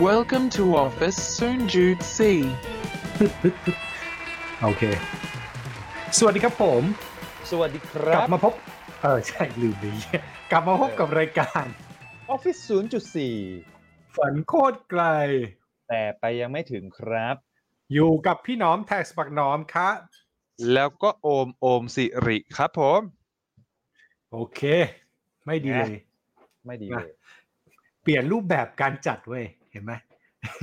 Welcome to Office Soon Jude C. โอเค สวัสดีครับผม สวัสดีคกรัลับบมาพบ เออใช่ลืมดีกลับมาพบกับรายการ Office 0.4 ฝันโคตรไกล แต่ไปยังไม่ถึงครับ อยู่กับพี่น้อมแท็กสปักน้อมครับแล้วก็โอมโอมสิริครับผม โอเค ไม่ดีเลย ไม่ดีนะเลย เปลี่ยนรูปแบบการจัดเว้ยเห็นไหม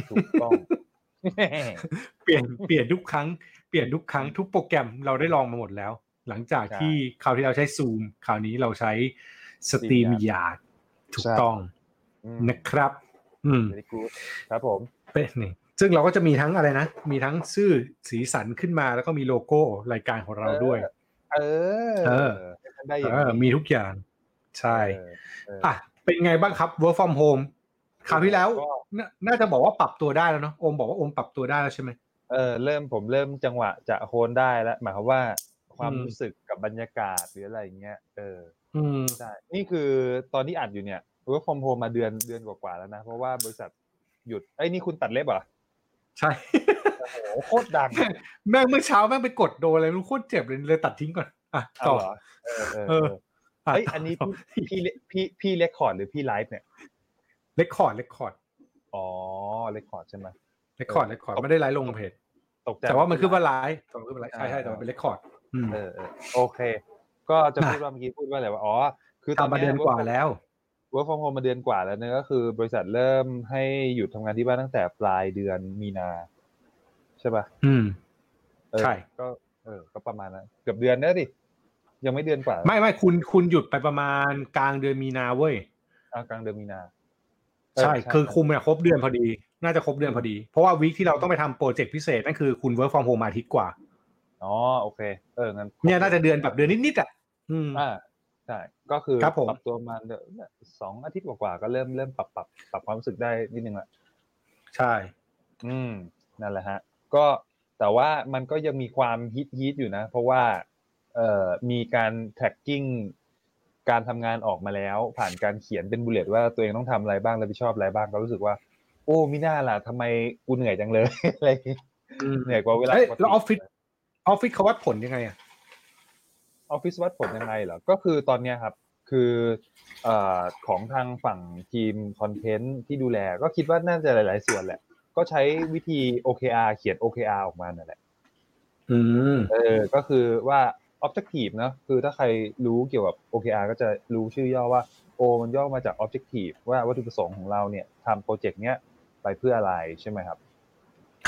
ถูกต้อง เปลี่ยนเปลี่ยนทุกครั้งเปลี่ยนทุกครั้งทุกโปรแกรมเราได้ลองมาหมดแล้ว หลังจากใช่ที่คราวที่เราใช้ซูมคราวนี้เราใช้สตรีม StreamYard ยาร์ดถูกใช่ต้องอืมนะครับ อืม very good ครับผมเป็นนี่ซึ่งเราก็จะมีทั้งอะไรนะ มีทั้งชื่อสีสันขึ้นมาแล้วก็มีโลโก้รายการของเราด้วย เออ เออได้อย่างเออมีทุกอย่าง ใช่เออเอออะเป็นไงบ้างครับ work from home คราวที่แล้วก็นาน่าจะบอกว่าปรับตัวได้แล้วเนาะโอมบอกว่าโอมปรับตัวได้แล้วใช่ไหมเออเริ่มผมเริ่มจังหวะจะโคนได้แล้วหมายความว่าความอืมรู้สึกกับบรรยากาศหรืออะไรอย่างเงี้ยเอออืมใช่นี่คือตอนที่อัดอยู่เนี่ย work from home มาเดือนเดือนกว่าๆแล้วนะ เพราะว่าบริษัทหยุดเอ้ยนี่คุณตัดเล็บเหรอใช่โอ้โหโคตรดัง แม่งเมื่อเช้าแม่งไปกดโดนอะไรไม่รู้โคตรเจ็บเลยเลยตัดทิ้งก่อนอะเอาต่อเหรอเออเออเออเออเฮ้ยอันนี้พี่พี่พี่พี่ record หรือพี่ไลฟ์เนี่ย record record อ๋อ record ใช่ไหม record record ไม่ได้ไลฟ์ลงเพจตกใจแต่ว่ามันคือว่าไลฟ์แต่ว่าคือว่าไลฟ์ใช่ใช่แต่ว่าเป็น record อืมเออเออโอเค ก็จะน่ะพูดว่าเมื่อกี้พูดว่าอะไรว่าอ๋อคือตอนทำมาเดือนกว่าแล้ว work from home มาเดือนกว่าแล้วเนี่ยก็คือบริษัทเริ่มให้หยุดทำงานที่บ้านตั้งแต่ปลายเดือนมีนา ใช่ป่ะอืมเออใช่ก็เออก็ประมาณนั้นเกือบเดือนแล้วดิยังไม่เดือนกว่า ไม่ไม่คุณคุณหยุดไปประมาณกลางเดือนมีนาเว้ยอ่ากลางเดือนมีนา ใช่เคือคุมเนี่ยครบเดือนพอดี น่าจะครบเดือนพอดี เพราะว่า week ที่เราต้องไปทำโปรเจกต์พิเศษนั่นคือคุณ work from home อาทิตย์กว่า อ๋อ โอเค เอองั้นเนี่ยน่าจะเดือนแบบเดือนนิดๆอะ อืมอ่าใช่ ก็คือครับผมปรับตัวมาเดือนสองอาทิตย์กว่าๆก็เริ่มเริ่มปรับปรับปรับความรู้สึกได้นิดนึงละใช่ อืม นั่นแหละฮะ ก็แต่ว่ามันก็ยังมีความ heat heat อยู่นะ เพราะว่า เอ่อ มีการ tracking การทำงานออกมาแล้ว ผ่านการเขียนเป็น bullet ว่าตัวเองต้องทำอะไรบ้างรับผิดชอบอะไรบ้างก็รู้สึกว่า โอ้มิน่าล่ะทำไมกูเหนื่อยจังเลยอะไรอย่างงี้อืมเหนื่อยกว่าเวลาเอ้ยปกติแล้วออฟฟิศออฟฟิศเขาวัดผลยังไงอะออฟฟิศวัดผลยังไงเหรอก็คือตอนเนี้ยครับ คือเอ่อของทางฝั่งทีมคอนเทนต์ที่ดูแล ก็คิดว่าน่าจะหลาย ๆ ส่วนแหละ ก็ใช้วิธี OKR เขียน OKR ออกมานั่นแหละอืมเออ ก็คือว่า objective เนอะคือถ้าใครรู้เกี่ยวกับ OKR ก็จะรู้ชื่อย่อว่า O มันย่อมาจาก objective ว่าวัตถุประสงค์ของเราเนี่ยทำโปรเจกต์เนี้ยไปเพื่ออะไรใช่ไหมครับ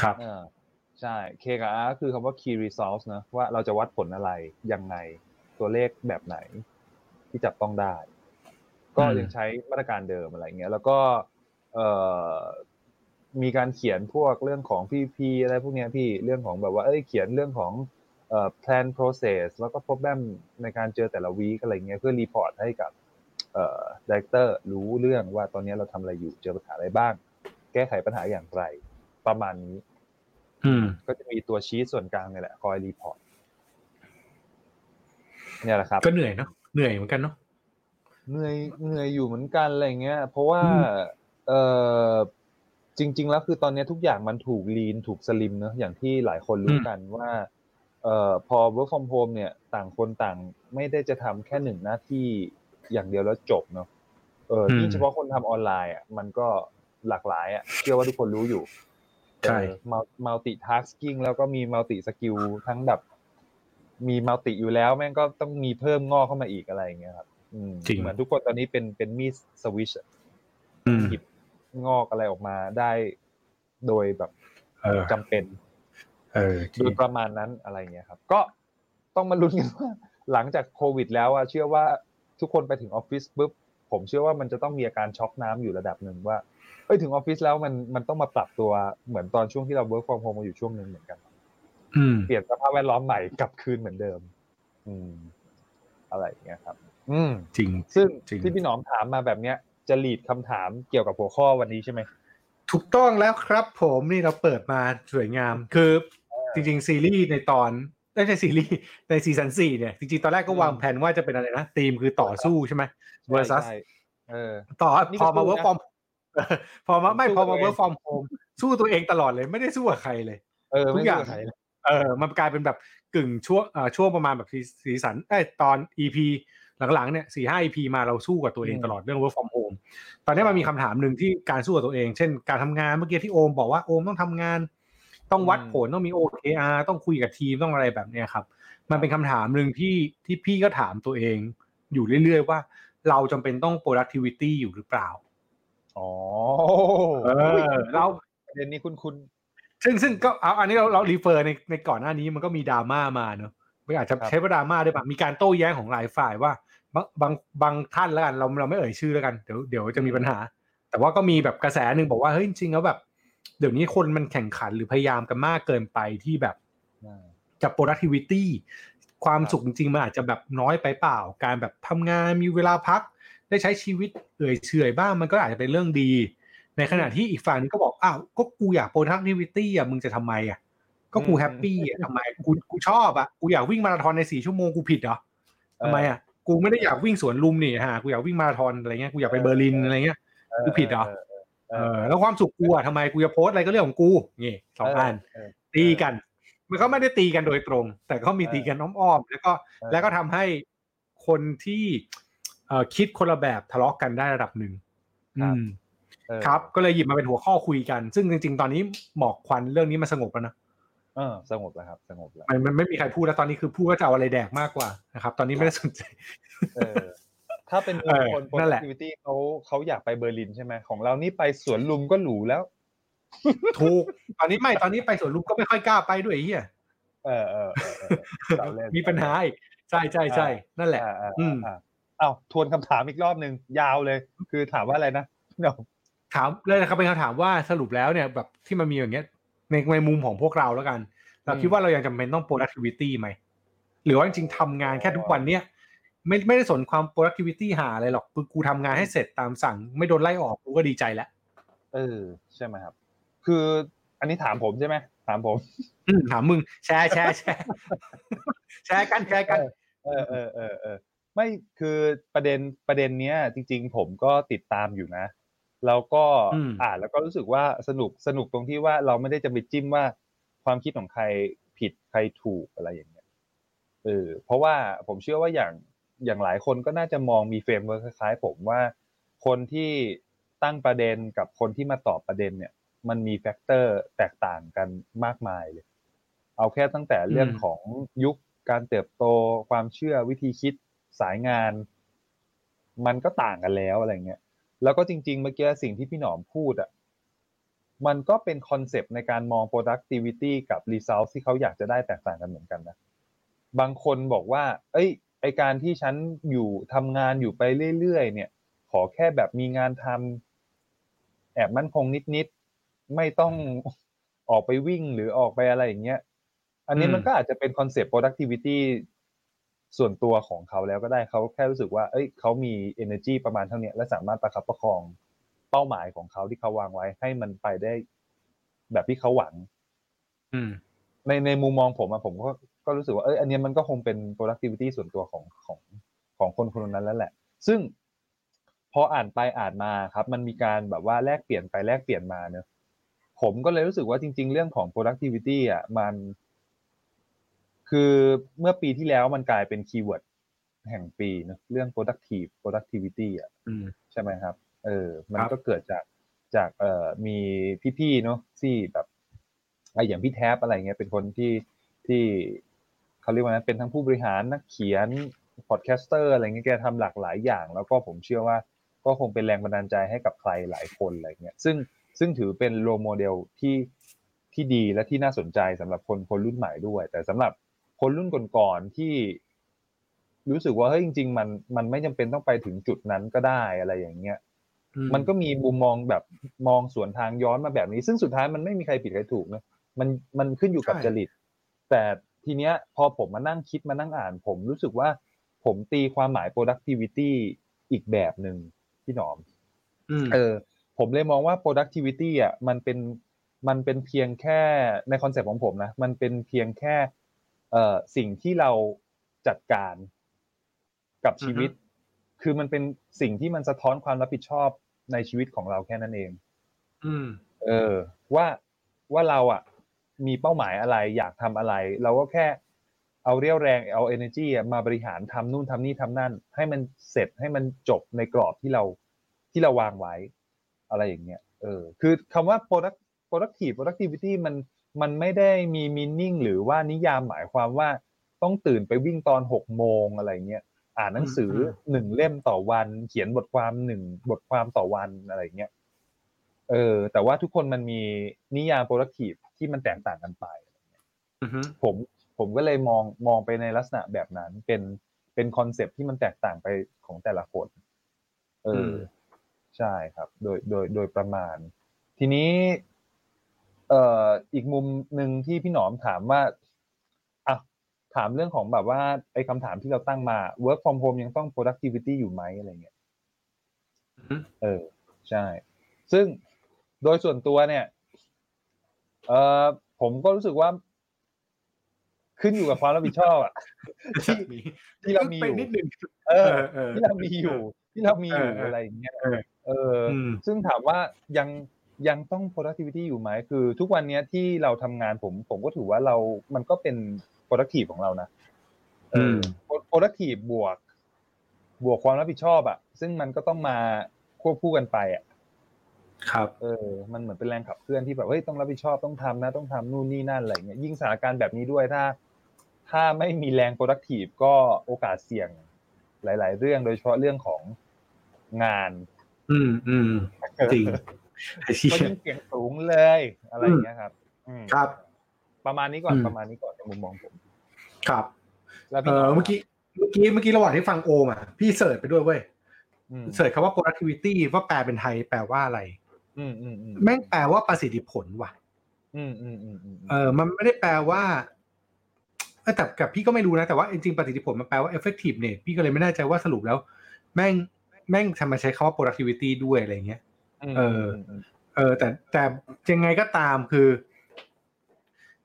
ครับเออใช่ K กับ R ก็คือคำว่า key results นะว่าเราจะวัดผลอะไรยังไงตัวเลขแบบไหนที่จับต้องได้ ก็อืมยังใช้มาตรการเดิมอะไรเงี้ยแล้วก็เอ่อมีการเขียนพวกเรื่องของ PP อะไรพวกเนี้ยพี่เรื่องของแบบว่าเอ้ยเขียนเรื่องของเอ่อ plan process แล้วก็ problem ในการเจอแต่ละวีคอะไรเงี้ยเพื่อรีพอร์ตให้กับเอ่อ director รู้เรื่องว่าตอนนี้เราทำอะไรอยู่เจอปัญหาอะไรบ้าง แก้ไขปัญหาอย่างไร ประมาณนี้อืมก็จะมีตัวชี้ส่วนกลางเนี่ยแหละคอย report เนี่ยแหละครับ ก็เหนื่อยเนาะเหนื่อยเหมือนกันเนาะเหนื่อยเหนื่อยอยู่เหมือนกันอะไรเงี้ย เพราะว่าอืมเออจริง ๆ แล้วคือตอนนี้ทุกอย่างมันถูก lean ถูก slim เนอะอย่างที่หลายคนรู้กันว่า เอ่อพอ work from home เนี่ยต่างคนต่างไม่ได้จะทำแค่หนึ่งหน้าที่อย่างเดียวแล้วจบเนาะเออยิ่งเฉพาะคนทำออนไลน์อะมันก็หลากหลายอะเชื่อว่าทุกคนรู้อยู่ใช่ multitasking แล้วก็มี multi-skill ทั้งแบบ มี multi อยู่แล้ว แม่งก็ต้องมีเพิ่มงอกเข้ามาอีกอะไรอย่างเงี้ยครับอืมจริงเหมือนทุกคนตอนนี้เป็นเป็นมีดสวิสอืมหยิบงอกอะไรออกมาได้โดยแบบเออจำเป็นเออ โดยประมาณนั้นอะไรเงี้ยครับ ก็ต้องมาลุ้นกันว่า หลังจากโควิด แล้วอะเชื่อว่าทุกคนไปถึงออฟฟิศปุ๊บผมเชื่อว่ามันจะต้องมีอาการช็อกน้ำอยู่ระดับหนึ่งว่าเอ้ยถึงออฟฟิศแล้วมันมันต้องมาปรับตัวเหมือนตอนช่วงที่เรา work from home มาอยู่ช่วงหนึ่งเหมือนกันอืมเปลี่ยนสภาพแวดล้อมใหม่กลับคืนเหมือนเดิม อืม อะไรอย่างเงี้ยครับ อืม จริง ซึ่งจริงที่พี่หนอมถามมาแบบเนี้ย จะลีดคำถามเกี่ยวกับหัวข้อวันนี้ใช่ไหมถูกต้องแล้วครับ ผมนี่เราเปิดมาสวยงาม คือ จริงๆซีรีส์ในตอนไม่ใช่ซีรีส์ในซีซั่นสี่เนี่ยจริงๆตอนแรกก็วางแผนว่าจะเป็นอะไรนะธีมคือต่อสู้ใช่ไหม versus ใช่เออต่อนี่พก็อมาสู้นะ work from พอมาไม่สู้พอมาตัวเอง work from home สู้ตัวเองตลอดเลยไม่ได้สู้กับใครเลยเออทุไม่กอย่างสู้กับใครเลยเออมันกลายเป็นแบบกึ่งช่วงเอ่อช่วงประมาณแบบซีซีซั่นเอ้ยตอน EP หลังๆเนี่ยสี่ห้า EP มาเราสู้กับตัวเองอืมตลอดเรื่อง work from home ตอนนี้มันมีคำถามหนึ่งที่การสู้กับตัวเอง เช่นการทำงานเมื่อกี้ที่โอมบอกว่าโอมต้องทำงาน ต้องวัดผลต้องมี OKR ต้องคุยกับทีมต้องอะไรแบบเนี้ยครับ มันเป็นคำถามหนึ่งที่ที่พี่ก็ถามตัวเองอยู่เรื่อยๆว่า เราจำเป็นต้อง productivity อยู่หรือเปล่าอ๋อเออเราประเด็นนี้คุณคุณซึ่งซึ่งก็เอาอันนี้เราเรารีเฟอร์ในในก่อนหน้านี้มันก็มีดราม่ามาเนอะไม่อาจจะครับใช้ว่าดราม่าด้วยป่ะมีการโต้แย้งของหลายฝ่ายว่าบางบางบางท่านแล้วกันเราเราไม่เอ่ยชื่อแล้วกันเดี๋ยวเดี๋ยวจะมีปัญหา แต่ว่าก็มีแบบกระแสหนึ่งบอกว่าเฮ้ยจริงๆแล้วแบบ เดี๋ยวนี้คนมันแข่งขันหรือพยายามกันมากเกินไปที่แบบอ่าจะ productivity ความครับสุขจริงๆมันอาจจะแบบน้อยไปเปล่า การแบบทำงานมีเวลาพัก ได้ใช้ชีวิตเอื่อยเฉอยบ้างมันก็อาจจะเป็นเรื่องดี ในขณะที่อีกฝั่งนึงก็บอกอ้าวก็กูอยาก productivity อะมึงจะทำไมอะก็กูอืมแฮปปี้อะทำไมกูกูชอบอะกูอยากวิ่งมาราธอนในสี่ชั่วโมงกูผิดเหรอทำไมอะกูไม่ได้อยากวิ่งสวนลุมนี่ฮะกูอยากวิ่งมาราธอนอะไรเงี้ยกูอยากไปเบอร์ลินอะไรเงี้ยกูผิดเหรอ เออแล้วความสุขกูอะทำไมกูจะโพสต์อะไรก็เรื่องของกูนี่สองอันเออตีกัน มันก็ไม่ได้ตีกันโดยตรง แต่ก็มีเออตีกันอ้อมๆแล้วก็เออแล้วก็ทำให้คนที่เอ่อคิดคนละแบบทะเลาะกันได้ระดับหนึ่งอืมเออครับ ก็เลยหยิบมาเป็นหัวข้อคุยกัน ซึ่งจริง ๆ ตอนนี้หมอกควันเรื่องนี้มันสงบแล้วนะเออสงบแล้วครับ สงบแล้วมันมันไม่มีใครพูดแล้วตอนนี้คือพูดว่าจะเอาอะไรแดกมากกว่านะครับ ตอนนี้ไม่ได้สนใจเออ ถ้าเป็นเออคนนั่นแหละ productivity เขาเขาอยากไปเบอร์ลินใช่ไหมของเรานี่ไปสวนลุมก็หรูแล้ว ถูก ตอนนี้ไม่ตอนนี้ไปสวนลุมก็ไม่ค่อยกล้าไปด้วยไอ้เฮียเออเออเออเออเราเล่นมีปัญหาอีกใช่ใช่ใช่นั่นแหละอ่าอ่าอืมอ่าอ้าวทวนคำถามอีกรอบหนึ่งยาวเลย คือถามว่าอะไรนะเนาะถามเลยนะครับเป็นคำถามว่าสรุปแล้วเนี่ยแบบที่มันมีอย่างเงี้ย ในในมุมของพวกเราแล้วกัน เราคิดว่าเรายังจำเป็นต้อง productivity ไหมหรือว่าจริงๆทำงานแค่ทุกวันเนี่ย ไม่ไม่ได้สนความ productivity หาอะไรหรอกคือกูทำงานให้เสร็จตามสั่ง ไม่โดนไล่ออกกูก็ดีใจแล้วเออ ใช่ไหมครับ คืออันนี้ถามผมใช่ไหมถามผมอืมถามมึง แชร์แชร์แชร์แชร์กันแชร์กัน เออเออเออเออไม่คือประเด็นประเด็นเนี้ย จริง ๆ ผมก็ติดตามอยู่นะ แล้วก็อืมอ่านแล้วก็รู้สึกว่าสนุกสนุกตรงที่ว่าเราไม่ได้จะไปจิ้มว่าความคิดของใครผิดใครถูกอะไรอย่างเงี้ยเออเพราะว่าผมเชื่อว่าอย่าง อย่างหลายคนก็น่าจะมองมี framework คล้ายๆ ผมว่า คนที่ตั้งประเด็นกับคนที่มาตอบประเด็นเนี่ย มันมี factor แตกต่างกันมากมายเลย เอาแค่ตั้งแต่เรื่องของยุคการเติบโตความเชื่อวิธีคิดสายงาน มันก็ต่างกันแล้วอะไรเงี้ยแล้วก็จริงๆเมื่อกี้สิ่งที่พี่หนอมพูดอะมันก็เป็นคอนเซปต์ในการมอง productivity กับ result ที่เขาอยากจะได้แตกต่างกันเหมือนกันนะ บางคนบอกว่า เอ้ย ไอการที่ฉันอยู่ทำงานอยู่ไปเรื่อยๆเนี่ย ขอแค่แบบมีงานทำแอบมั่นคงนิดๆไม่ต้องออกไปวิ่งหรือออกไปอะไรอย่างเงี้ย อันนี้อืมมันก็อาจจะเป็นคอนเซปต์ productivity ส่วนตัวของเขาแล้วก็ได้เขาแค่รู้สึกว่า เอ้ยเขามี energy ประมาณเท่าเนี้ยและสามารถประคับประคองเป้าหมายของเขาที่เขาวางไว้ ให้มันไปได้แบบที่เขาหวังอืมในในมุมมองผมอะผมก็ ก็รู้สึกว่าเอยอันเนี้ยมันก็คงเป็น productivity ส่วนตัวของของของคนคนนั้นแล้วแหละ ซึ่งพออ่านไปอ่านมาครับ มันมีการแบบว่าแลกเปลี่ยนไปแลกเปลี่ยนมาเนอะผมก็เลยรู้สึกว่าจริง ๆ เรื่องของ productivity อะมัน คือเมื่อปีที่แล้วมันกลายเป็นคีย์เวิร์ดแห่งปีเนอะเรื่อง productive productivity อะอืมใช่ไหมครับ เออ มันครับก็เกิดจากจากเอ่อมีพี่ๆเนาะที่แบบไอะอย่างพี่แท็บอะไรเงี้ยเป็นคนที่ที่ เขาเรียกว่านะเป็นทั้งผู้บริหารนักเขียน podcaster อะไรเงี้ยแกทำหลากหลายอย่าง แล้วก็ผมเชื่อว่าก็คงเป็นแรงบันดาลใจให้กับใครหลายคนอะไรเงี้ยซึ่งซึ่งถือเป็น role model ที่ที่ดีและที่น่าสนใจสำหรับคนคนรุ่นใหม่ด้วย แต่สำหรับคนรุ่นก่อนๆที่ รู้สึกว่าเฮ้ยจริง ๆ มันมันไม่จำเป็นต้องไปถึงจุดนั้นก็ได้อะไรอย่างเงี้ยอืมันก็มีมุมมองแบบมองสวนทางย้อนมาแบบนี้ ซึ่งสุดท้ายมันไม่มีใครผิดใครถูกนะมันมันขึ้นอยู่กับใช่จริต แต่ ทีเนี้ยพอผมมานั่งคิดมานั่งอ่าน ผมรู้สึกว่าผมตีความหมาย productivity อีกแบบหนึ่งพี่หนอมอืมเออ ผมเลยมองว่า productivity อะมันเป็นมันเป็นเพียงแค่ใน concept ของผมนะมันเป็นเพียงแค่เอ่อสิ่งที่เราจัดการกับชีวิต คือมันเป็นสิ่งที่มันสะท้อนความรับผิดชอบในชีวิตของเราแค่นั้นเอง อืม เออ ว่าว่าเราอะ มีเป้าหมายอะไร อยากทำอะไร เราก็แค่เอาเรี่ยวแรงเอา energy อะมาบริหารทำนู่นทำนี่ทำนั่น ให้มันเสร็จให้มันจบในกรอบที่เราที่เราวางไว้ อะไรอย่างเงี้ยเออคือคำว่า product productive productivity มันมันไม่ได้มี meaning หรือว่านิยามหมายความว่าต้องตื่นไปวิ่งตอนหกโมงอะไรเงี้ยอ่านหนังสือหนึ่งเล่มต่อวัน เขียนบทความหนึ่งบทความต่อวันอะไรเงี้ย เออ แต่ว่าทุกคนมันมีนิยาม productive ที่มันแตกต่างกันไปอือฮึผมผมก็เลยมองมองไปในลักษณะแบบนั้น เป็นเป็น concept ที่มันแตกต่างไปของแต่ละคนเอออ ใช่ครับ โดยโดยโดยประมาณ ทีนี้ เอ่ออีกมุมหนึ่งที่พี่หนอมถามว่าอะถามเรื่องของแบบว่าไอ้คำถามที่เราตั้งมา work from home ยังต้อง productivity อยู่ไหมอะไรเงี้ยอือฮึเออ ใช่ ซึ่ง โดยส่วนตัวเนี่ย เออผมก็รู้สึกว่า ขึ้นอยู่กับความรับผิดชอบอะที่มีที่เรามีอไปยู่นิดนึงเออเออที่เรามีอยู่ ที่เรามีอยู่เออเออออะไรอย่างเงี้ยเออเอออมซึ่งถามว่ายังยังต้อง productivity อยู่ไหมคือ ทุกวันเนี้ยที่เราทำงานผม ผมก็ถือว่าเรา มันก็เป็น productive ของเรานะเอออ productive บวก บวกความรับผิดชอบอะซึ่งมันก็ต้องมาควบคู่กันไปอะ ครับเออมันเหมือนเป็นแรงขับเคลื่อนที่แบบเฮ้ยต้องรับผิดชอบต้องทำนะต้องทำนู่นนี่นั่นอะไรเงี้ยยิ่งสถานการณ์แบบนี้ด้วยถ้า ถ้าไม่มีแรง productive ก็โอกาสเสี่ยงหลาย ๆ เรื่องโดยเฉพาะเรื่องของงาน อืมอืมจริงไอ้เหี้ก็ยยิ่งเสี่ยงสูงเลยอะไรอย่างเงี้ยครับอืมครับ ประมาณนี้ก่อนอืมประมาณนี้ก่อนในมุมมองผม ครับ แล้วเอพี่อเมื่อกี้เมื่อกี้เมื่อกี้ระหว่างที่ฟังโอมอะพี่เสิร์ชไปด้วยเว้ยอืมเสิร์ชคำว่า productivity ว่าแปลเป็นไทยแปลว่าอะไรอืมอืมอืม แม่งแปลว่าประสิทธิผลว่ะอืมอืมอืมอืมเออ มันไม่ได้แปลว่าเออแต่กับพี่ก็ไม่รู้นะ แต่ว่าจริงๆประสิทธิผลมันแปลว่า effective เนี่ยพี่ก็เลยไม่แน่ใจว่าสรุปแล้ว แม่งแม่งทำไมาใช้คำว่า productivity ด้วยอะไรเงี้ยเออมเออ แต่แต่ยังไงก็ตามคือ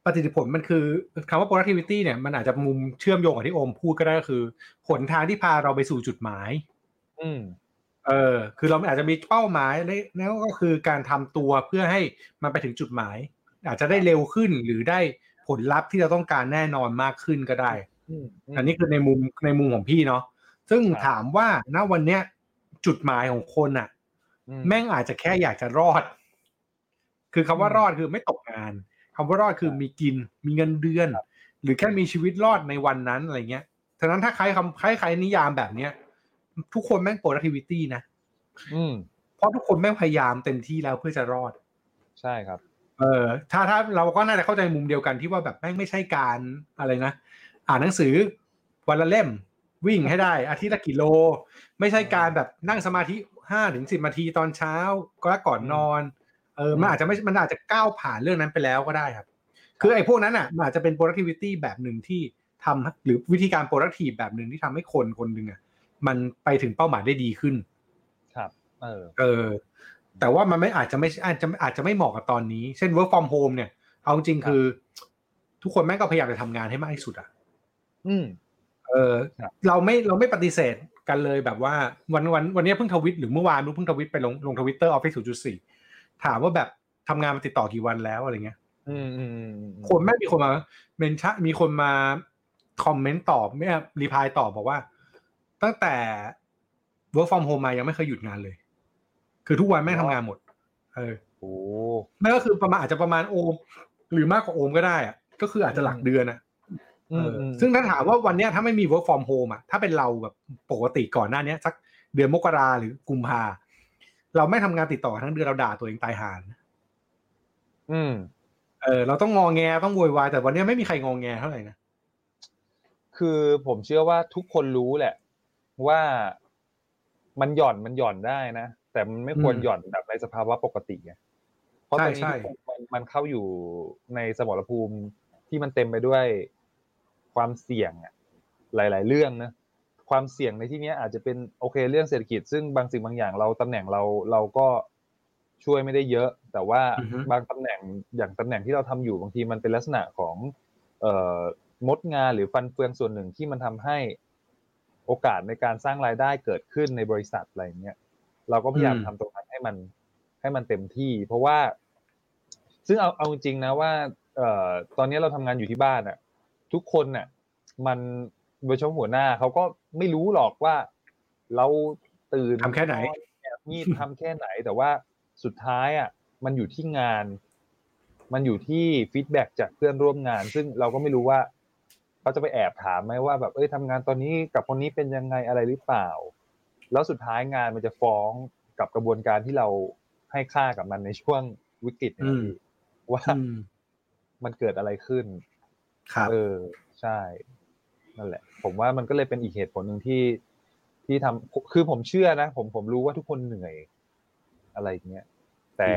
ประสิทธิผลมันคือคำว่า productivity เนี่ยมันอาจจะมุมเชื่อมโยงกับที่โอมพูดก็ได้ก็คือหนทางที่พาเราไปสู่จุดหมาย อืม เออ คือเราอาจจะมีเป้าหมายและนั่นก็คือการทำตัวเพื่อให้มันไปถึงจุดหมาย อาจจะได้เร็วขึ้นหรือได้ผลลัพธ์ที่เราต้องการแน่นอนมากขึ้นก็ได้อืมมอันนี้คือในมุมในมุมของพี่เนาะซึ่งครับถามว่าณวันเนี้ยจุดหมายของคนอะอืแม่งอาจจะแค่อยากจะรอด คือคำว่ารอดคือไม่ตกงานคำว่ารอดคือมีกิน มีเงินเดือน หรือแค่มีชีวิตรอดในวันนั้นอะไรเงี้ยฉะนั้นถ้าใครคำใครใครนิยามแบบเนี้ย ทุกคนแม่ง productivity นะอืมเพราะทุกคนแม่งพยายามเต็มที่แล้วเพื่อจะรอด ใช่ครับ เออ ถ้าถ้าเราก็น่าจะเข้าใจมุมเดียวกันที่ว่าแบบแม่งไม่ใช่การอะไรนะอ่านหนังสือวันละเล่มวิ่งให้ได้ อาทิตย์ละกิโล ไม่ใช่การแบบนั่งสมาธิห้าถึงสิบนาทีตอนเช้าก็ก่อนนอน เออมันอาจจะไม่มันอาจจะก้าวผ่านเรื่องนั้นไปแล้วก็ได้ครับ คือไอ้พวกนั้นอะมันอาจจะเป็น productivity แบบหนึ่งที่ทำหรือวิธีการ productive แบบหนึ่งที่ทำให้คนคนหนึ่งอะ มันไปถึงเป้าหมายได้ดีขึ้น ครับ เออ เออ แต่ว่ามันไม่อาจจะไม่อาจจะอาจจะไม่เหมาะกับตอนนี้ เช่น work from home เนี่ย เอาจริงๆคือ ทุกคนแม่งก็พยายามจะทำงานให้มากที่สุดอะ อืม เออครับเราไม่เราไม่ปฏิเสธกันเลยแบบว่าวันวันวันนี้เพิ่งทวิตหรือเมื่อวานเพิ่งทวิตไปลงลงทวิตเตอร์ออฟฟิศศูนย์จุดสี่ถามว่าแบบทำงานมาติดต่อกี่วันแล้วอะไรเงี้ยอืมอืมอืมอืมคนแม่งมีคนมา mention มีคนมา comment ตอบไม่รีพายตอบบอกว่า ตั้งแต่ work from home มายังไม่เคยหยุดงานเลย คือทุกวันแม่งทำงานหมด เออโอ้ไม่ก็คือประมาณอาจจะประมาณโอม หรือมากกว่าโอมก็ได้อะก็คืออาจจะหลักเดือนนะอืมเอออือมซึ่งถ้าถามว่าวันเนี้ยถ้าไม่มี work from home อะถ้าเป็นเราแบบปกติก่อนหน้าเนี้ยสักเดือนมกราหรือกุมภาเราไม่ทำงานติดต่อทั้งเดือนเราด่าตัวเองตายหานอืม เออ เราต้องงอแงต้องโวยวายแต่วันเนี้ยไม่มีใครงอแงเท่าไหร่นะคือผมเชื่อว่าทุกคนรู้แหละ ว่ามันหย่อนมันหย่อนได้นะ แต่มันไม่ควรอืมหย่อนแบบในสภาวะปกติไงเพราะตอนนี้ใช่ทุกคนมันมันเข้าอยู่ในสมรภูมิที่มันเต็มไปด้วยความเสี่ยงอะหลาย ๆ เรื่องนะความเสี่ยงในที่เนี้ยอาจจะเป็นโอเคเรื่องเศรษฐกิจ ซึ่งบางสิ่งบางอย่างเราตำแหน่งเราเราก็ช่วยไม่ได้เยอะ แต่ว่าอือฮึบางตำแหน่งอย่างตำแหน่งที่เราทำอยู่บางทีมันเป็นลักษณะของ เอ่อมดงานหรือฟันเฟืองส่วนหนึ่งที่มันทำให้ โอกาสในการสร้างรายได้เกิดขึ้นในบริษัทอะไรอย่างเงี้ยเราก็พยายามอืมทำตรงนั้นให้มันให้มันเต็มที่ เพราะว่า ซึ่งเอาเอาจริงๆนะว่า เอ่อตอนนี้เราทำงานอยู่ที่บ้านอะทุกคนน่ะ มันโดยเฉพาะหัวหน้าเขาก็ไม่รู้หรอกว่า เราตื่นทำแค่ไหนแอบงีดทำแค่ไหน แต่ว่าสุดท้ายอะ มันอยู่ที่งาน มันอยู่ที่ฟีดแบ็กจากเพื่อนร่วมงาน ซึ่งเราก็ไม่รู้ว่า เขาจะไปแอบถามไหมว่าแบบเอ้ยทำงานตอนนี้กับคนนี้เป็นยังไงอะไรหรือเปล่า แล้วสุดท้ายงานมันจะฟ้องกับกระบวนการที่เราให้ค่ากับมันในช่วงวิกฤตเนี่ยอืมพี่ว่าอืมมันเกิดอะไรขึ้นครับเออ ใช่ นั่นแหละ ผมว่ามันก็เลยเป็นอีกเหตุผลหนึ่งที่ที่ทำคือผมเชื่อนะผมผมรู้ว่าทุกคนเหนื่อย อะไรอย่างเงี้ยแต่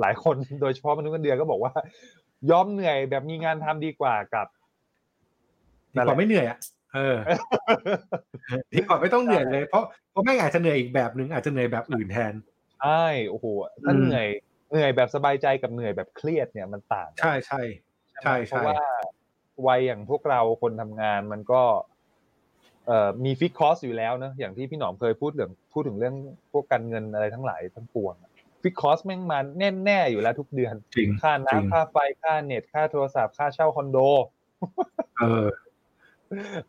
หลายคนโดยเฉพาะมนุษย์เงินเดือนก็บอกว่า ยอมเหนื่อยแบบมีงานทำดีกว่ากับ ดีกว่าไม่เหนื่อยอะเออดีกว่าไม่ต้องเหนื่อยเลย เพราะเพราะแม่งอาจจะเหนื่อยอีกแบบหนึ่งอาจจะเหนื่อยแบบอื่นแทนใช่โอ้โหถ้าอืมเหนื่อยเหนื่อยแบบสบายใจกับเหนื่อยแบบเครียดเนี่ยมันต่างกันใช่ใช่ใช่เพใช่ราะว่าวัยอย่างพวกเราคนทำงานมันก็เอ่อมีฟิกคอสอยู่แล้วเนอะอย่างที่พี่หนอมเคยพูดเรื่องพูดถึงเรื่องพวกการเงินอะไรทั้งหลายทั้งปวงฟิกคอสแม่งมาแน่แน่ๆอยู่แล้วทุกเดือนจริงค่าจริงน้ำค่าไฟค่าเน็ตค่าโทรศัพท์ค่าเช่าคอนโด เออ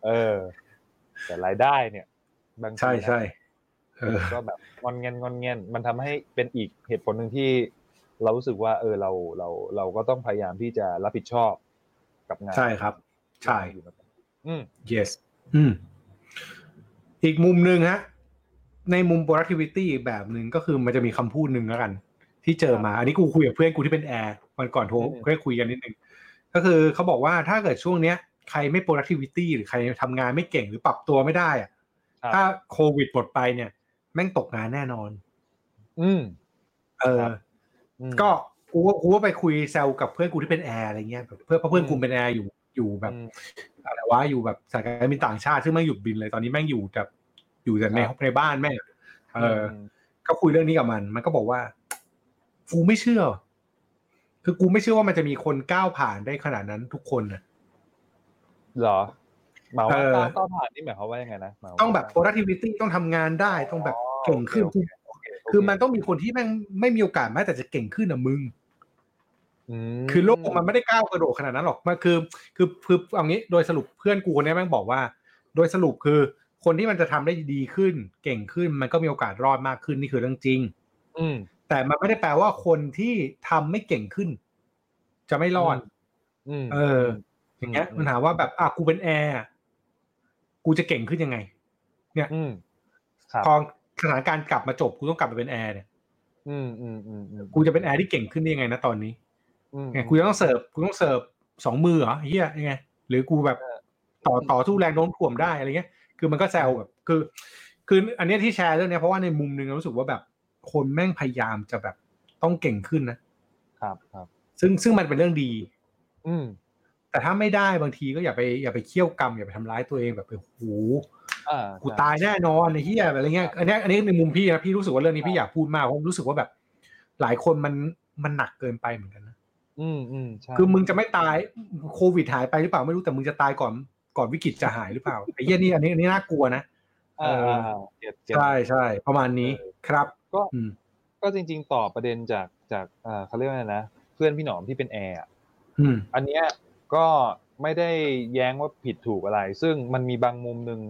เออ แต่รายได้เนี่ย บางทีใช่ใช่เออก็แบบงอนเงินงอนเงินมันทำให้เป็นอีกเหตุผลหนึ่งที่เรารู้สึกว่า เออเราเราเราก็ต้องพยายามที่จะรับผิดชอบกับงานใช่ครับ ใช่อืม yes อืมอีกมุมหนึ่งฮะ ในมุม productivity อีกแบบหนึ่งก็คือมันจะมีคำพูดหนึ่งแล้วกัน ที่เจอมา อันนี้กูคุยกับเพื่อนกูที่เป็นแอร์วันก่อนโทรอืมได้คุยกันนิดนึงก็คือเขาบอกว่าถ้าเกิดช่วงเนี้ย ใครไม่ productivity หรือใครทำงานไม่เก่งหรือปรับตัวไม่ได้อะครับถ้าโควิดหมดไปเนี่ย แม่งตกงานแน่นอน อืม เออครับอืมก็กูก็กูก็ไปคุยแซวกับเพื่อนกูที่เป็นแอร์อะไรเงี้ยแบบเพื่อนเพราะเพื่อนกูเป็นแอร์อยู่อยู่แบบอืมอะไรวะอยู่แบบสายการบินต่างชาติซึ่งแม่งหยุดบินเลยตอนนี้แม่งอยู่แบบอยู่แต่ในครับในบ้านแม่งเอออมก็คุยเรื่องนี้กับมัน มันก็บอกว่ากูไม่เชื่อ คือกูไม่เชื่อว่ามันจะมีคนก้าวผ่านได้ขนาดนั้นทุกคนนะ เหรอหมายว่าเออก้าวก้าวผ่านนี่หมายความว่ายังไงนะหมายว่าต้องแบบ productivity ต้องทำงานได้ต้องแบบเก่งขึ้นโอเคโอเคโอเคคือมันต้องมีคนที่แม่งไม่มีโอกาสแม้แต่จะเก่งขึ้นอะมึงมคือโลกมันไม่ได้ก้าวกระโดดขนาดนั้นหรอกมันคือ คือคือเอางี้โดยสรุปเพื่อนกูคนนี้แม่งบอกว่า โดยสรุปคือคนที่มันจะทำได้ดีขึ้น เก่งขึ้น มันก็มีโอกาสรอดมากขึ้นนี่คือเรื่องจริง อืมแต่มันไม่ได้แปลว่าคนที่ทำไม่เก่งขึ้น จะไม่รอดอืมเออ อย่างเงี้ยมันถามว่าแบบอะกูเป็นแอร์อะกูจะเก่งขึ้นยังไงอืมครับพอสถานการณ์กลับมาจบกูต้องกลับมาเป็นแอร์เนี่ยอืมอืมอืมอืมกูจะเป็นแอร์ที่เก่งขึ้นได้ยังไงนะตอนนี้อืมไงกูจะต้องเสิร์ฟกูต้องเสิร์ฟสองมือเหรอเฮียยังไง หรือกูแบบเออต่อต่อสู้แรงโน้มถ่วงได้อะไรเงี้ย คือมันก็แซวแบบคือ คืออันเนี้ยที่แชร์เรื่องเนี้ยเพราะว่าในมุมหนึ่งเรารู้สึกว่าแบบ คนแม่งพยายามจะแบบต้องเก่งขึ้นนะครับครับ ซึ่งซึ่งมันเป็นเรื่องดี อืม แต่ถ้าไม่ได้บางทีก็อย่าไปอย่าไปเคี่ยวกรรมอย่าไปทำร้ายตัวเองแบบไปโอ้โหอ่ากูใช่ตายแน่นอนไอ้เหี้ยอะไรเงี้ยอันเนี้ยอันนี้ในมุมพี่นะพี่รู้สึกว่าเรื่องนี้พี่อยากพูดมากเพราะรู้สึกว่าแบบ หลายคนมันมันหนักเกินไปเหมือนกันนะอืมอืมใช่คือมึงจะไม่ตายโควิดหายไปหรือเปล่าไม่รู้แต่มึงจะตายก่อนก่อนวิกฤตจะหายหรือเปล่าไอ้เหี้ยนี่อันนี้อันนี้น่ากลัวนะอ่าเอออ่า get get ใช่ใช่ประมาณนี้ครับ ก็อืมก็จริง ๆ ต่อประเด็นจากจากอ่าเขาเรียกว่าไงนะ เพื่อนพี่หนอมที่เป็นแอร์อะอืมอันเนี้ย ก็ไม่ได้แย้งว่าผิดถูกอะไร ซึ่งมันมีบางมุมหนึ่ง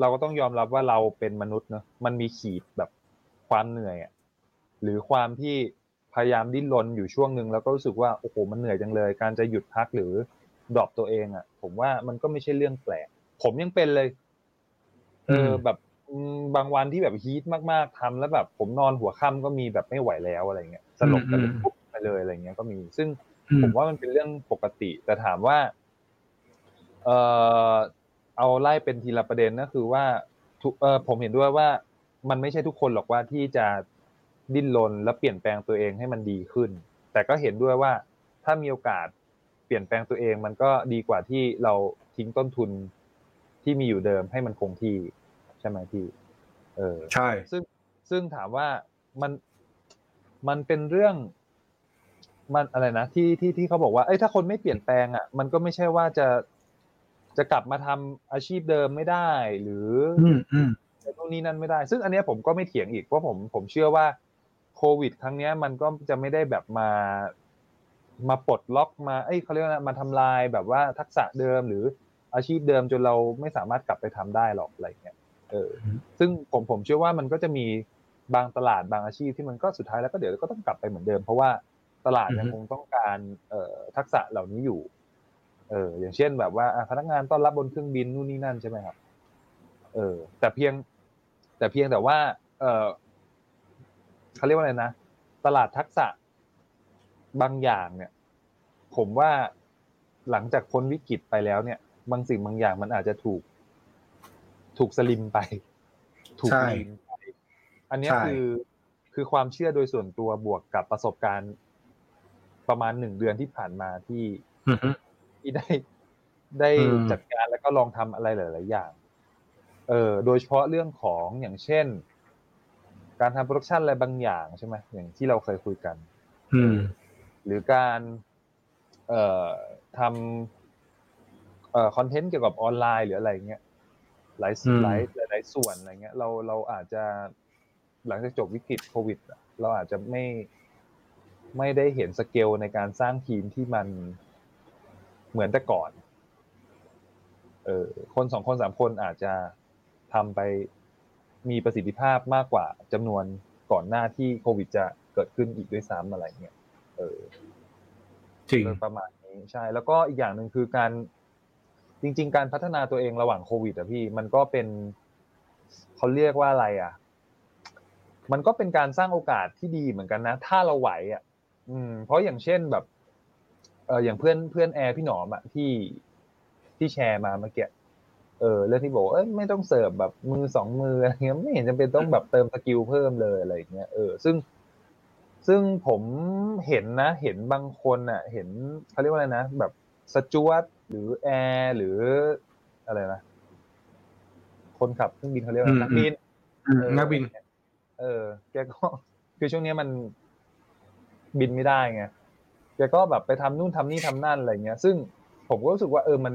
เราก็ต้องยอมรับว่าเราเป็นมนุษย์เนอะมันมีขีดแบบความเหนื่อยอะหรือความที่พยายามดิ้นรนอยู่ช่วงหนึ่งแล้วก็รู้สึกว่าโอ้โหมันเหนื่อยจังเลย การจะหยุดพักหรือดรอปตัวเองอะผมว่ามันก็ไม่ใช่เรื่องแปลกผมยังเป็นเลยเออมแบบอืมบางวันที่แบบฮีทมากๆทำแล้วแบบผมนอนหัวค่ำก็มีแบบไม่ไหวแล้วอะไรเงี้ยสลบไปเลยปุ๊บไปเลยอะไรเงี้ยก็มีซึ่งอืม ผมว่ามันเป็นเรื่องปกติ แต่ถามว่า เออเอาไล่เป็นทีละประเด็นก็คือว่าทุกเออผมเห็นด้วยว่ามันไม่ใช่ทุกคนหรอกว่าที่จะดิ้นรนและเปลี่ยนแปลงตัวเองให้มันดีขึ้น แต่ก็เห็นด้วยว่าถ้ามีโอกาสเปลี่ยนแปลงตัวเองมันก็ดีกว่าที่เราทิ้งต้นทุนที่มีอยู่เดิมให้มันคงที่ใช่ไหมพี่ เออ ใช่ ซึ่งซึ่งถามว่ามันมันเป็นเรื่อง มันอะไรนะที่ที่ที่เขาบอกว่าเอ้ยถ้าคนไม่เปลี่ยนแปลงอะ มันก็ไม่ใช่ว่าจะจะกลับมาทำอาชีพเดิมไม่ได้ หรืออืมอืมนู่นนี่นั่นไม่ได้ ซึ่งอันเนี้ยผมก็ไม่เถียงอีกเพราะผมผมเชื่อว่าโควิด ครั้งเนี้ยมันก็จะไม่ได้แบบมามาปลดล็อกมาเอ้ยเขาเรียกว่าอะไรมาทำลายแบบว่าทักษะเดิมหรืออาชีพเดิมจนเราไม่สามารถกลับไปทำได้หรอกอะไรเงี้ยเอออืมซึ่งผมผมเชื่อว่ามันก็จะมีบางตลาดบางอาชีพที่มันก็สุดท้ายแล้วก็เดี๋ยวก็ต้องกลับไปเหมือนเดิม เพราะว่า ตลาดยังคงต้องการเอ่อทักษะเหล่านี้อยู่ เออ อย่างเช่นแบบว่าอะพนักงานต้อนรับบนเครื่องบินนู่นนี่นั่นใช่ไหมครับ เออ แต่เพียง แต่เพียงแต่ว่า เออเขาเรียกว่าอะไรนะตลาดทักษะบางอย่างเนี่ย ผมว่าหลังจากพ้นวิกฤตไปแล้วเนี่ย บางสิ่งบางอย่างมันอาจจะถูก ถูก slim ไป ถูกใช่ lean ไปอันเนี้ยใช่คือคือความเชื่อโดยส่วนตัวบวกกับประสบการณ์ ประมาณหนึ่งเดือนที่ผ่านมาที่อือฮึที่ได้ได้อืมจัดการแล้วก็ลองทำอะไรหลาย ๆ อย่าง เออโดยเฉพาะเรื่องของอย่างเช่น การทำ production อะไรบางอย่างใช่ไหมอย่างที่เราเคยคุยกัน อืม หรือการเอ่อทำเอ่อคอนเทนต์เกี่ยวกับออนไลน์หรืออะไรเงี้ยหลายอืมหลายหลายหลายส่วนอะไรเงี้ย เราเราอาจจะหลังจากจบวิกฤตโควิดอะเราอาจจะไม่ ไม่ได้เห็นสเกลในการสร้างทีมที่มันเหมือนแต่ก่อน เออคนสองคนสามคนอาจจะทำไปมีประสิทธิภาพมากกว่าจำนวนก่อนหน้าที่โควิดจะเกิดขึ้นอีกด้วยซ้ำอะไรเงี้ย เออจริงโดยประมาณนี้ใช่ แล้วก็อีกอย่างหนึ่งคือการจริง ๆ การพัฒนาตัวเองระหว่างโควิดอะพี่ มันก็เป็นเขาเรียกว่าอะไรอะมันก็เป็นการสร้างโอกาสที่ดีเหมือนกันนะ ถ้าเราไหวอะ อืม เพราะอย่างเช่นแบบ เอออย่างเพื่อนเพื่อนแอร์พี่หนอมอะที่ที่แชร์มาเมื่อกี้เออเรื่องที่บอกว่าเอ้ยไม่ต้องเสิร์ฟแบบมือสองมืออะไรเงี้ยไม่เห็นจำเป็นต้องแบบเติม skill เพิ่มเลยอะไรอย่างเงี้ยเออซึ่ง ซึ่งผมเห็นนะ เห็นบางคนอะ เห็นเขาเรียกว่าอะไรนะแบบสจ๊วตหรือแอร์หรืออะไรนะคนขับเครื่องบินเขาเรียกว่าอืมนักบินอืมเออนักบิน เออ แกก็คือช่วงนี้มัน บินไม่ได้ไงแกก็แบบไปทำนู่นทำนี่ทำนั่นอะไรเงี้ย ซึ่งผมก็รู้สึกว่าเออมัน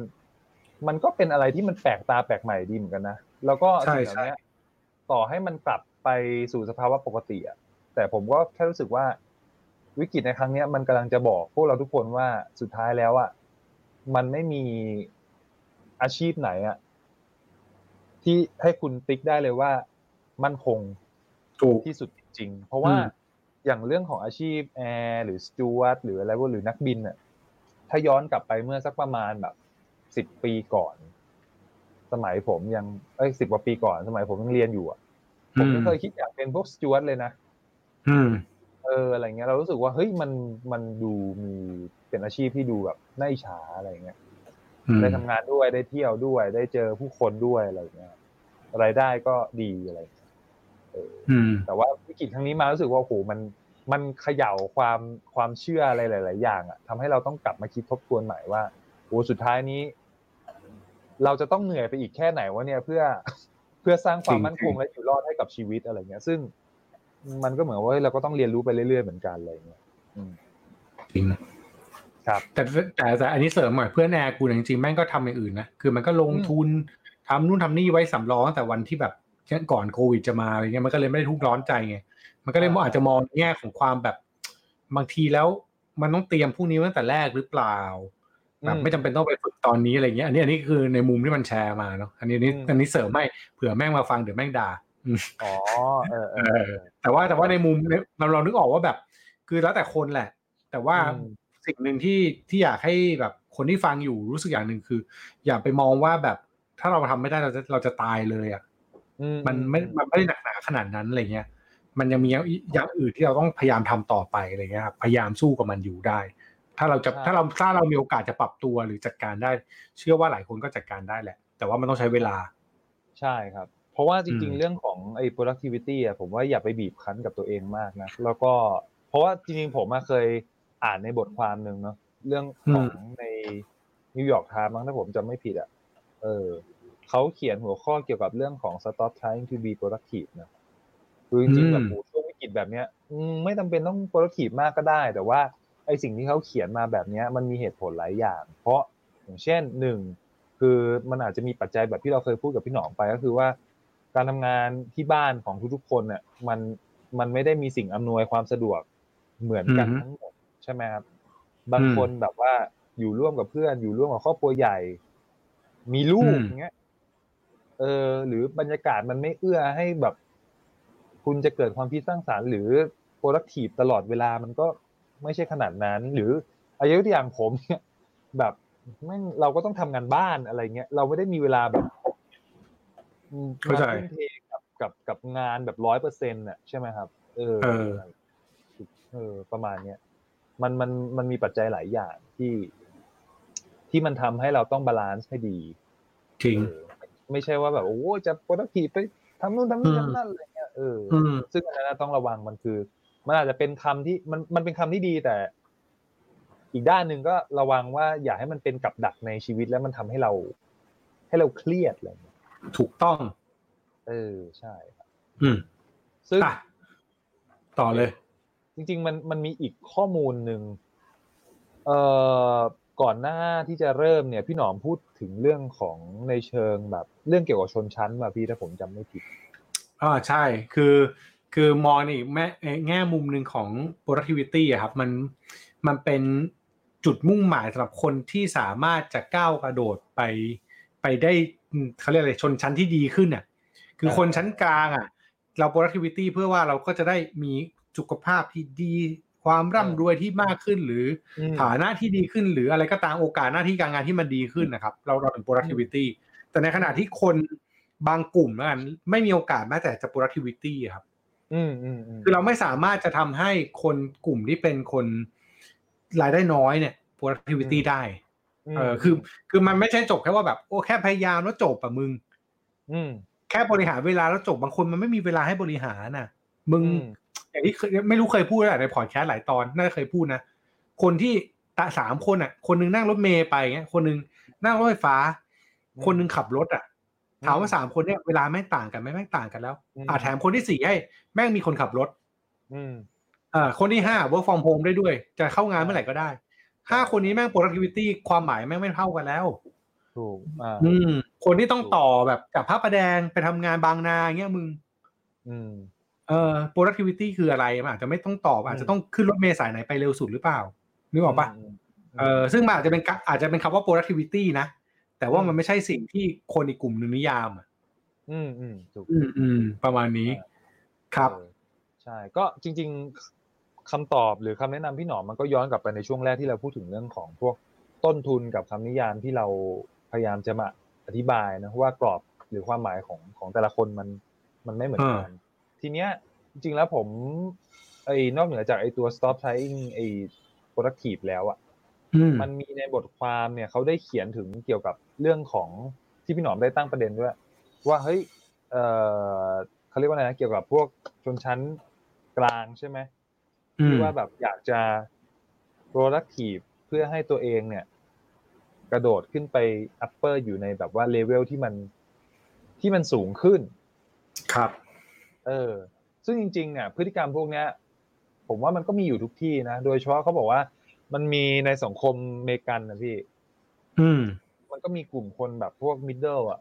มันก็เป็นอะไรที่มันแปลกตาแปลกใหม่ดีเหมือนกันนะแล้วก็ใช่สิ่งเหล่านี้ต่อให้มันกลับไปสู่สภาวะปกติอะแต่ผมก็แค่รู้สึกว่าวิกฤตในครั้งเนี้ยมันกำลังจะบอกพวกเราทุกคนว่าสุดท้ายแล้วอะมันไม่มีอาชีพไหนอะที่ให้คุณติ๊กได้เลยว่า มั่นคงถูกที่สุดจริงๆเพราะว่า อืมอย่างเรื่องของอาชีพแอร์หรือสจวตหรืออะไรพวกหรือนักบินน่ะถ้าย้อนกลับไปเมื่อสักประมาณแบบสิบปีก่อน สมัยผมยังเอ้ยสิบกว่าปีก่อน สมัยผมยังเรียนอยู่อะผมไม่เคยคิดอยากเป็นพวกสจวตเลยนะอืมเอออะไรเงี้ย เรารู้สึกว่าเฮ้ยมันมันดูมีเป็นอาชีพที่ดูแบบน่าอิจฉาอะไรเงี้ยอืมได้ทำงานด้วยได้เที่ยวด้วย ได้เจอผู้คนด้วยอะไรเงี้ยรายได้ก็ดีอะไรเงี้ยเอออืม แต่ว่าวิกฤตครั้งนี้มารู้สึกว่าโอ้โหมันมันเขย่าความความเชื่ออะไรหลาย ๆ อย่างอะทำให้เราต้องกลับมาคิดทบทวนใหม่ว่าโอ้สุดท้ายนี้ เราจะต้องเหนื่อยไปอีกแค่ไหนวะเนี่ยเพื่อเพื่อสร้างความจริงมั่นคงและอยู่รอดให้กับชีวิตอะไรเงี้ย ซึ่งมันก็เหมือนว่าเฮ้ยเราก็ต้องเรียนรู้ไปเรื่อย ๆ เหมือนกันอะไรเงี้ยอืมจริงครับแต่แต่แต่อันนี้เสริมหน่อยเพื่อนแอร์กูเนี่ยจริงๆแม่งก็ทำอย่างอื่นนะคือมันก็ลงทุนทำนู่นทำนี่ไว้สำรองตั้งแต่วันที่แบบ ก่อนโควิดจะมาอะไรเงี้ยมันก็เลยไม่ได้ทุกข์ร้อนใจไงมันก็เลยอาจจะมองในแง่ของความแบบบางทีแล้วมันต้องเตรียมพวกนี้ไว้ตั้งแต่แรกหรือเปล่าแบบอืมไม่จำเป็นต้องไปฝึกตอนนี้อะไรเงี้ยอันนี้อันนี้คือในมุมที่มันแชร์มาเนาะอันนี้อันนี้อืมอันนี้เสริมไม่เผื่อแม่งมาฟังเดี๋ยวแม่งด่าอ๋อเออเอเอออ แต่ว่าแต่ว่าในมุมเราเรานึกออกว่าแบบ คือแล้วแต่คนแหละ แต่ว่าอืมสิ่งหนึ่งที่ที่อยากให้แบบคนที่ฟังอยู่รู้สึกอย่างหนึ่งคือ อย่าไปมองว่าแบบถ้าเราทำไม่ได้เราจะเราจะตายเลยอะอื มันไม่มันไม่ได้หนักหนาขนาดนั้นอะไรเงี้ยมันยังมีอย่างอื่นที่เราต้องพยายามทำต่อไปอะไรเงี้ยครับพยายามสู้กับมันอยู่ได้ ถ้าเราจะถ้าเราถ้าเรามีโอกาสจะปรับตัวหรือจัดการได้ เชื่อว่าหลายคนก็จัดการได้แหละ แต่ว่ามันต้องใช้เวลา ใช่ครับ เพราะว่าจริงอืมๆเรื่องของไอ้ productivity อะผมว่าอย่าไปบีบคั้นกับตัวเองมากนะแล้วก็เพราะว่าจริงๆผมอะเคยอ่านในบทความหนึ่งเนาะเรื่องของในนิวยอร์กไทม์มั้งถ้าผมจำไม่ผิดอะเออ เขาเขียนหัวข้อเกี่ยวกับเรื่องของ stop trying to be productive นะคือจริงๆแบบโหช่วงวิกฤตแบบเนี้ยอืมไม่จำเป็นต้อง productive มากก็ได้ แต่ว่าไอ้สิ่งที่เขาเขียนมาแบบเนี้ยมันมีเหตุผลหลายอย่าง เพราะอย่างเช่นหนึ่งคือมันอาจจะมีปัจจัยแบบที่เราเคยพูดกับพี่หนอมไปก็คือว่า การทำงานที่บ้านของทุกๆคนเนี่ยมันมันไม่ได้มีสิ่งอำนวยความสะดวกเหมือนกันอือฮึทั้งหมดใช่ไหมครับบางคนแบบว่าอยู่ร่วมกับเพื่อนอยู่ร่วมกับครอบครัวใหญ่ มีลูกอืมอย่างเงี้ย เออ หรือบรรยากาศมันไม่เอื้อให้แบบ คุณจะเกิดความคิดสร้างสารรค์หรือ productive ตลอดเวลามันก็ไม่ใช่ขนาดนั้น หรืออายุตัวอย่างผมเนี่ยแบบแม่งเราก็ต้องทำงานบ้านอะไรเงี้ยเราไม่ได้มีเวลาแบบเข้าใจมะทุ่มเทกับกับกับงานแบบร้อยเปอร์เซ็นต์อะใช่ไหมครับเออเออเออ ประมาณเนี้ยมันมันมันมีปัจจัยหลายอย่างที่ ที่มันทำให้เราต้อง balance ให้ดีจริงเออ ไม่ใช่ว่าแบบโอ้โหจะ productive ไปทำนู่นทำนี่อืมทำนั่นอะไรเงี้ยเออออืมซึ่งอันนั้นนะต้องระวังมันคือ มันอาจจะเป็นคำที่มันมันเป็นคำที่ดีแต่ อีกด้านหนึ่งก็ระวังว่าอย่าให้มันเป็นกับดักในชีวิตแล้วมันทำให้เรา ให้เราเครียดอะไรเงี้ยถูกต้อง เออใช่ครับอืม ซึ่งอะต่อเลย จริง ๆ มันมันมีอีกข้อมูลหนึ่งเอ่อ ก่อนหน้าที่จะเริ่มเนี่ยพี่หนอมพูดถึงเรื่องของในเชิงแบบ เรื่องเกี่ยวกับชนชั้นมาพี่ถ้าผมจำไม่ผิดอ่าใช่คือคือมองในแม่แง่มุมหนึ่งของ productivity อะครับมันมันเป็นจุดมุ่งหมายสำหรับคนที่สามารถจะก้าวกระโดดไป ไปได้เขาเรียกอะไรชนชั้นที่ดีขึ้นอะคือคนชั้นกลางอะเรา productivity เพื่อว่าเราก็จะได้มีสุขภาพที่ดี ความร่ำรวยที่มากขึ้น หรืออมฐานะที่ดีขึ้น หรืออะไรก็ตามโอกาสหน้าที่การงานที่มันดีขึ้นนะครับ เราเราถึง productivity แต่ในขณะที่คนบางกลุ่มแล้วกันไม่มีโอกาสแม้แต่จะ productivity อะครับอืมอืมอืมคือเราไม่สามารถจะทำให้คนกลุ่มที่เป็นคนรายได้น้อยเนี่ย productivity ได้เออคือ คือมันไม่ใช่จบแค่ว่าแบบโอ้แค่พยายามแล้วจบอะมึง อืมแค่บริหารเวลาแล้วจบบางคนมันไม่มีเวลาให้บริหารน่ะ มึง อืมอย่างที่เคยไม่รู้เคยพูดแล้วในพอดแคสต์หลายตอนน่าจะเคยพูดนะคนที่ตะสามคนอะ คนหนึงนั่งรถเมย์ไปเงี้ยคนหนึงนั่งรถไฟฟ้าอืมคนหนึงขับรถอะถามว่าอืมสามคนเนี่ยเวลาไม่งต่างกันไหมแม่งต่างกันแล้วอืมอ่าแถมคนที่สี่ให้ แม่งมีคนขับรถ อืมอ่าคนที่ห้า work from home ได้ด้วย จะเข้างานเมื่อไหร่ก็ได้ห้าคนนี้แม่ง productivity ความหมายแม่งไม่เท่ากันแล้วถูกอ่าอืม คนที่ต้องต่อแบบจากพระประแดงไปทำงานบางนาเงี้ยมึง อืม เอ่อ productivity คืออะไรมันอาจจะไม่ต้องตอบอืมอาจจะต้องขึ้นรถเมล์สายไหนไปเร็วสุดหรือเปล่านึกออกปะมเออซึ่งมันอาจจะเป็นกะอาจจะเป็นคำว่า productivity นะ แต่ว่าอืมมันไม่ใช่สิ่งที่คนอีกกลุ่มหนึ่งนิยามอะอืมอืมถูกอืมอืมประมาณนี้ ครับเออใช่ ก็จริง ๆคำตอบหรือคำแนะนำพี่หนอมมันก็ย้อนกลับไปในช่วงแรกที่เราพูดถึงเรื่องของพวกต้นทุนกับคำนิยามที่เราพยายามจะมาอธิบายนะว่ากรอบหรือความหมายของของแต่ละคนมันมันไม่เหมือนกัน ทีเนี้ยจริงๆแล้วผมไอ้นอกเหนือจากไอ้ตัว stop trying ไอ้ productive แล้วอะอืมมันมีในบทความเนี่ยเขาได้เขียนถึงเกี่ยวกับเรื่องของที่พี่หนอมได้ตั้งประเด็นด้วย ว่าเฮ้ยเออเขาเรียกว่าอะไรนะเกี่ยวกับพวกชนชั้นกลางใช่ไหมอืมที่ว่าแบบอยากจะ productive เพื่อให้ตัวเองเนี่ย กระโดดขึ้นไป upper อยู่ในแบบว่าเลเวลที่มันที่มันสูงขึ้น ครับ เออ ซึ่งจริงๆเนี่ยพฤติกรรมพวกเนี้ย ผมว่ามันก็มีอยู่ทุกที่นะ โดยเฉพาะเขาบอกว่า มันมีในสังคมอเมริกันนะพี่ อืม มันก็มีกลุ่มคนแบบพวก middle อะ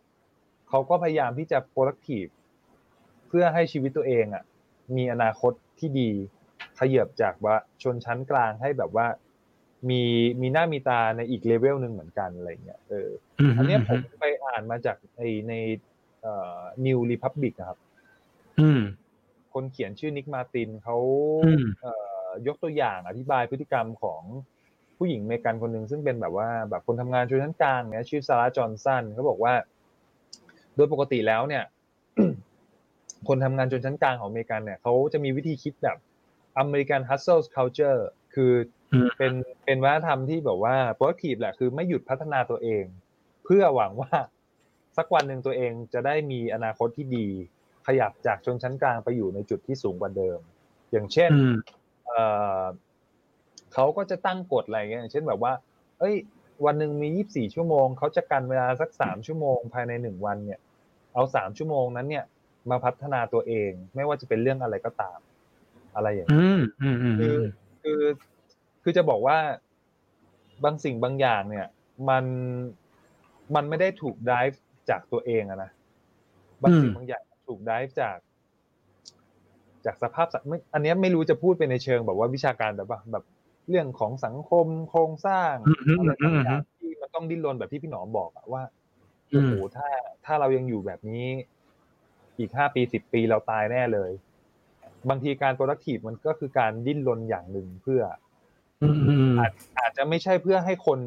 เขาก็พยายามที่จะ productive เพื่อให้ชีวิตตัวเองอะ มีอนาคตที่ดีขยับจากว่าชนชั้นกลางให้แบบว่ามีมีหน้ามีตาในอีกเลเวลหนึ่งเหมือนกันอะไรเงี้ยเอออืมอันเนี้ยผมไปอ่านมาจากในในเอ่อ New Republic นะครับอืม คนเขียนชื่อนิกมาร์ตินเขาอืมเอ่อยกตัวอย่างอธิบายพฤติกรรมของผู้หญิงอเมริกันคนหนึ่งซึ่งเป็นแบบว่า แบบคนทำงานชนชั้นกลางเนี่ยชื่อซาร่าจอห์นสันเขาบอกว่า โดยปกติแล้วเนี่ย คนทำงานชนชั้นกลางของอเมริกันเนี่ยเขาจะมีวิธีคิดแบบอเมริกัน hustle culture คืออืมเป็นเป็นวัฒนธรรมที่แบบว่า productive แหละคือไม่หยุดพัฒนาตัวเอง เพื่อหวังว่าสักวันหนึ่งตัวเองจะได้มีอนาคตที่ดี ขยับจากชนชั้นกลางไปอยู่ในจุดที่สูงกว่าเดิม อย่างเช่นอืมเอ่อเขาก็จะตั้งกฎอะไรเงี้ยอย่างเช่นแบบว่า เอ้ย วันหนึ่งมียี่บสี่ชั่วโมง เขาจะกันเวลาสักสามชั่วโมงภายในหนึ่งวันเนี่ย เอาสามชั่วโมงนั้นเนี่ยมาพัฒนาตัวเอง ไม่ว่าจะเป็นเรื่องอะไรก็ตาม อะไรอย่างนี้ยอืมอืมอืมคือคือคือจะบอกว่าบางสิ่งบางอย่างเนี่ย มันมันไม่ได้ถูก drive จากตัวเองอะนะบางสิ่งบางอย่าง ถูก drive จาก จากสภาพสังไม่อันเนี้ยไม่รู้จะพูดไปในเชิงแบบว่าวิชาการแบบว่าแบบเรื่องของสังคมโครงสร้างอืมอืมอะไรอืต่างมอืมๆที่มันต้องดิ้นรนแบบที่พี่หนอมบอกอะว่าอืโอ้มโหถ้าถ้าเรายังอยู่แบบนี้ อีกห้าปีสิบปีเราตายแน่เลย บางทีการ productive มันก็คือการดิ้นรนอย่างหนึ่งเพื่ออืมอืมอืมอาจอาจจะไม่ใช่เพื่อให้คน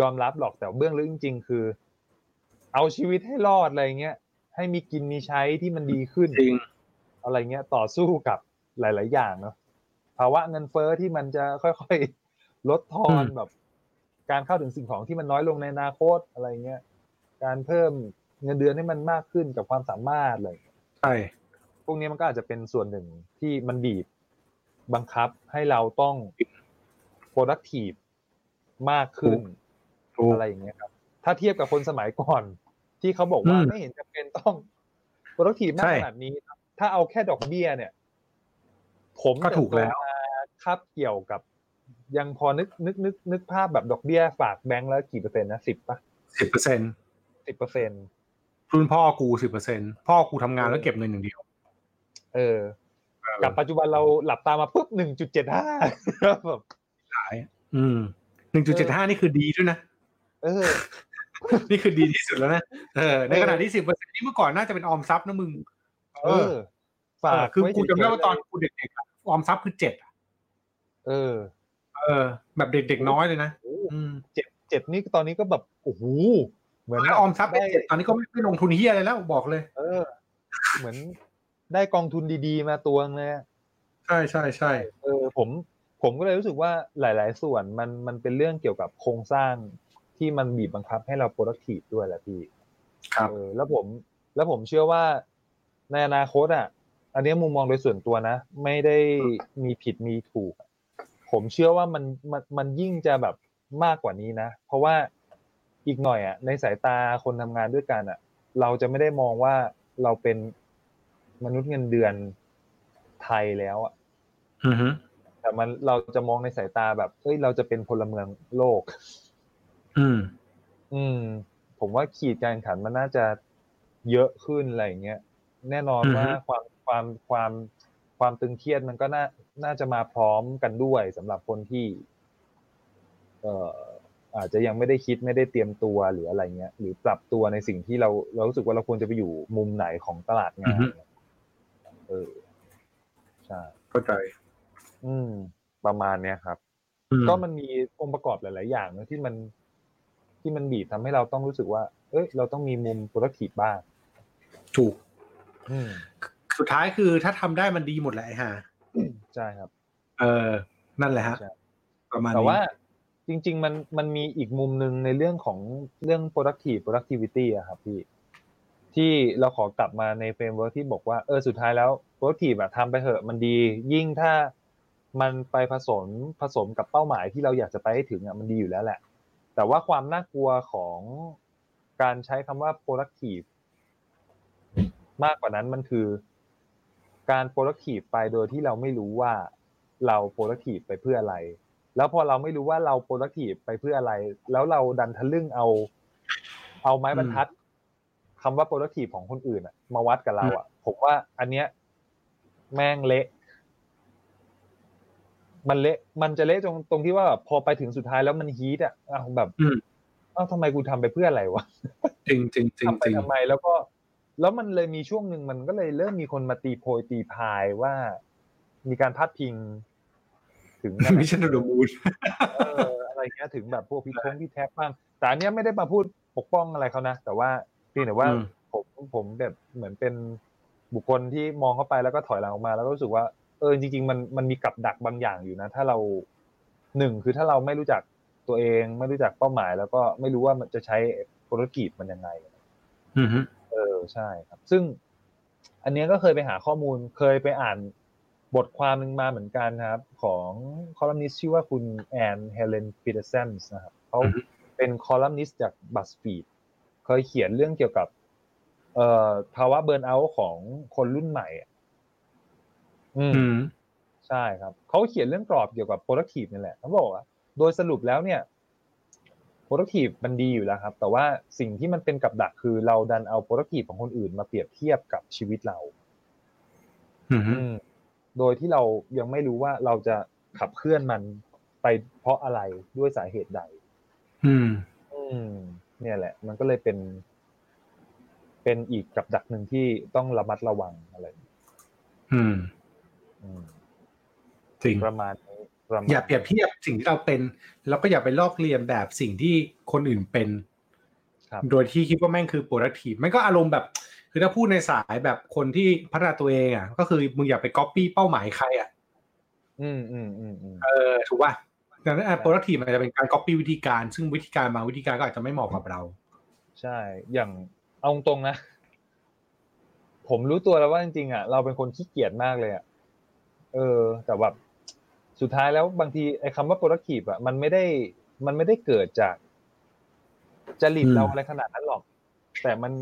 ยอมรับหรอกแต่เบื้องลึกจริง ๆ คือ เอาชีวิตให้รอดอะไรเงี้ย ให้มีกินมีใช้ที่มันดีขึ้นจริงอะไรเงี้ยต่อสู้กับหลาย ๆ อย่างเนาะภาวะเงินเฟ้อที่มันจะค่อย ๆ ลดทอนอืมแบบ การเข้าถึงสิ่งของที่มันน้อยลงในอนาคตอะไรเงี้ยการเพิ่มเงินเดือนให้มันมากขึ้นกับความสามารถอะไรเงี้ยใช่พวกนี้มันก็อาจจะเป็นส่วนหนึ่งที่มันบีบบังคับให้เราต้อง productive มากขึ้นถูกอะไรอย่างเงี้ยครับ ถ้าเทียบกับคนสมัยก่อน ที่เขาบอกว่าอืมไม่เห็นจำเป็นต้อง productive มากใช่ขนาดนี้ ถ้าเอาแค่ดอกเบี้ยเนี่ย ผมก็ถูกแล้วเติบโตมาคับเกี่ยวกับ ยังพอนึกนึกนึกนึกภาพแบบดอกเบี้ยฝากแบงก์แล้วกี่เปอร์เซ็นต์นะสิบปะสิบเปอร์เซ็นต์สิบเปอร์เซ็นต์รุ่นพ่อกูสิบเปอร์เซ็นต์พ่อกูทำงานแล้วเก็บเงินอย่างเดียว เออ กับปัจจุบันเราหลับตามาปุ๊บหนึ่งจุดเจ็ดห้าแบบขาย อืมหนึ่งจุดเจ็ดห้านี่คือดีด้วยนะ เออ นี่คือดีที่สุดแล้วนะเออในขณะที่สิบเปอร์เซ็นต์นี่เมื่อก่อนน่าจะเป็นออมทรัพย์นะมึง เออฝากเออคือไว้กูจำได้ว่าเฉยๆตอนเลยกูเด็กๆอะออมทรัพย์คือเจ็ดอะเออ เออ แบบเด็กๆน้อยเลยนะโอ้อืมเจ็ดเจ็ดนี่ตอนนี้ก็แบบโอ้โหเหมือนแล้วออมทรัพย์ได้เป็นเจ็ดตอนนี้ก็ไม่ไม่ลงทุนเฮียอะไรแล้วบอกเลย เออ เหมือนได้กองทุนดีๆมาตัวนึงเลยอะใช่ใช่ใช่เออผมผมก็เลยรู้สึกว่าหลาย ๆ ส่วนมันมันเป็นเรื่องเกี่ยวกับโครงสร้าง ที่มันบีบบังคับให้เรา productive ด้วยแหละพี่ครับเออแล้วผมแล้วผมเชื่อว่าในอนาคตอะ อันนี้มุมมองโดยส่วนตัวนะ ไม่ได้มีผิดมีถูก ผมเชื่อว่ามันมันมันยิ่งจะแบบมากกว่านี้นะ เพราะว่าอีกหน่อยอะ ในสายตาคนทำงานด้วยกันอะ เราจะไม่ได้มองว่าเราเป็นมนุษย์เงินเดือนไทยแล้วอะอือฮึแต่มันเราจะมองในสายตาแบบเอ้ยเราจะเป็นพลเมืองโลก อืม อืม ผมว่าขีดการแข่งขันมันน่าจะเยอะขึ้นอะไรอย่างเงี้ยแน่นอนอือฮึว่าความความความความตึงเครียดมันก็น่าน่าจะมาพร้อมกันด้วยสำหรับคนที่ เอ่ออาจจะยังไม่ได้คิดไม่ได้เตรียมตัวหรืออะไรเงี้ย หรือปรับตัวในสิ่งที่เราเรารู้สึกว่าเราควรจะไปอยู่มุมไหนของตลาดงานเนี่ยเออใช่เข้าใจ อืม ประมาณเนี้ยครับอืมก็มันมีองค์ประกอบหลาย ๆ อย่างนะที่มัน ที่มันบีบทำให้เราต้องรู้สึกว่า เอ้ย เราต้องมีมุม productive บ้าง ถูกอืมสุดท้ายคือถ้าทำได้มันดีหมดแหละไอ้ห่าใช่ครับ เออนั่นแหละฮะใช่ประมาณนี้แต่ว่าจริง ๆ มันมันมีอีกมุมหนึ่งในเรื่องของเรื่อง productive productivity อะครับพี่ที่เราขอกลับมาใน framework ที่บอกว่าเออสุดท้ายแล้ว productive อะทำไปเถอะมันดี ยิ่งถ้ามันไปผสมผสานกับเป้าหมายที่เราอยากจะไปให้ถึงอะมันดีอยู่แล้วแหละ แต่ว่าความน่ากลัวของการใช้คำว่า productive มากกว่านั้นมันคือ การ productive ไปโดยที่เราไม่รู้ว่าเรา productive ไปเพื่ออะไร แล้วพอเราไม่รู้ว่าเรา productive ไปเพื่ออะไร แล้วเราดันทะลึ่งเอา เอาไม้บรรทัดคำว่า productive ของคนอื่นอะมาวัดกับเราอะผมว่าอันเนี้ยแม่งเละ มันเละมันจะเละตรงตรงที่ว่าแบบพอไปถึงสุดท้ายแล้วมันฮีทอะอ้าวแบบอืมเอ้าทำไมกูทำไปเพื่ออะไรวะจริงจริงจริงทำไปจริงทำไมแล้วก็ แล้วมันเลยมีช่วงหนึ่งมันก็เลยเริ่มมีคนมาตีโพยตีพายว่า มีการพาดพิง ถึงนั่นมิน่ะชชั่นเดอะมูนเอออะไรเงี้ยถึงแบบพวกพี่ทงพี่แท็บบ้างแต่อันเนี้ยไม่ได้มาพูดปกป้องอะไรเขานะแต่ว่าเพียงแต่ว่าอืมผมผมแบบเหมือนเป็นบุคคลที่มองเข้าไปแล้วก็ถอยหลังออกมา แล้วก็รู้สึกว่า เออจริง ๆ มันมันมีกับดักบางอย่างอยู่นะ ถ้าเราหนึ่งคือถ้าเราไม่รู้จักตัวเอง ไม่รู้จักเป้าหมาย แล้วก็ไม่รู้ว่ามันจะใช้ธุรกิจมันยังไงอือฮึเออใช่ครับ ซึ่ง อันเนี้ยก็เคยไปหาข้อมูลเคยไปอ่านบทความหนึ่งมาเหมือนกันครับ ของคอลัมนิสต์ชื่อว่าคุณแอนเฮเลนปีเตอร์เซนส์นะครับเขาเป็นคอลัมนิสต์จากบัสฟีดเคยเขียนเรื่องเกี่ยวกับ เอ่อภาวะเบิร์นเอาท์ของคนรุ่นใหม่ อะอืมอืมใช่ครับเขาเขียนเรื่องกรอบเกี่ยวกับ productive นี่แหละเขาบอกว่าโดยสรุปแล้วเนี่ย productive มันดีอยู่แล้วครับ แต่ว่าสิ่งที่มันเป็นกับดักคือเราดันเอา productive ของคนอื่นมาเปรียบเทียบกับชีวิตเราอือฮึอืมโดยที่เรายังไม่รู้ว่าเราจะขับเคลื่อนมันไปเพราะอะไรด้วยสาเหตุใด อืม อืม เนี่ยแหละ มันก็เลยเป็น เป็นอีกกับดักหนึ่งที่ต้องระมัดระวังอะไร อืมอืม จริงประมาณนี้ประมาณอย่าเปรียบเทียบสิ่งที่เราเป็น แล้วก็อย่าไปลอกเลียนแบบสิ่งที่คนอื่นเป็นครับโดยที่คิดว่าแม่งคือ productive มันก็อารมณ์แบบ คือถ้าพูดในสายแบบคนที่พัฒนาตัวเองอะ ก็คือมึงอย่าไป copy เป้าหมายใครอะอืมอืมอืมอืมเออถูกป่ะดังนั้น productive มันจะเป็นการ copy วิธีการ ซึ่งวิธีการบางวิธีการก็อาจจะไม่เหมาะกับเรา ใช่ อย่างเอาตรงๆนะ ผมรู้ตัวแล้วว่าจริงๆอะ เราเป็นคนขี้เกียจมากเลยอะ เออ แต่แบบสุดท้ายแล้วบางทีไอ้คำว่า productive อะมันไม่ได้มันไม่ได้เกิดจากจริตอืมเราอะไรขนาดนั้นหรอก แต่มัน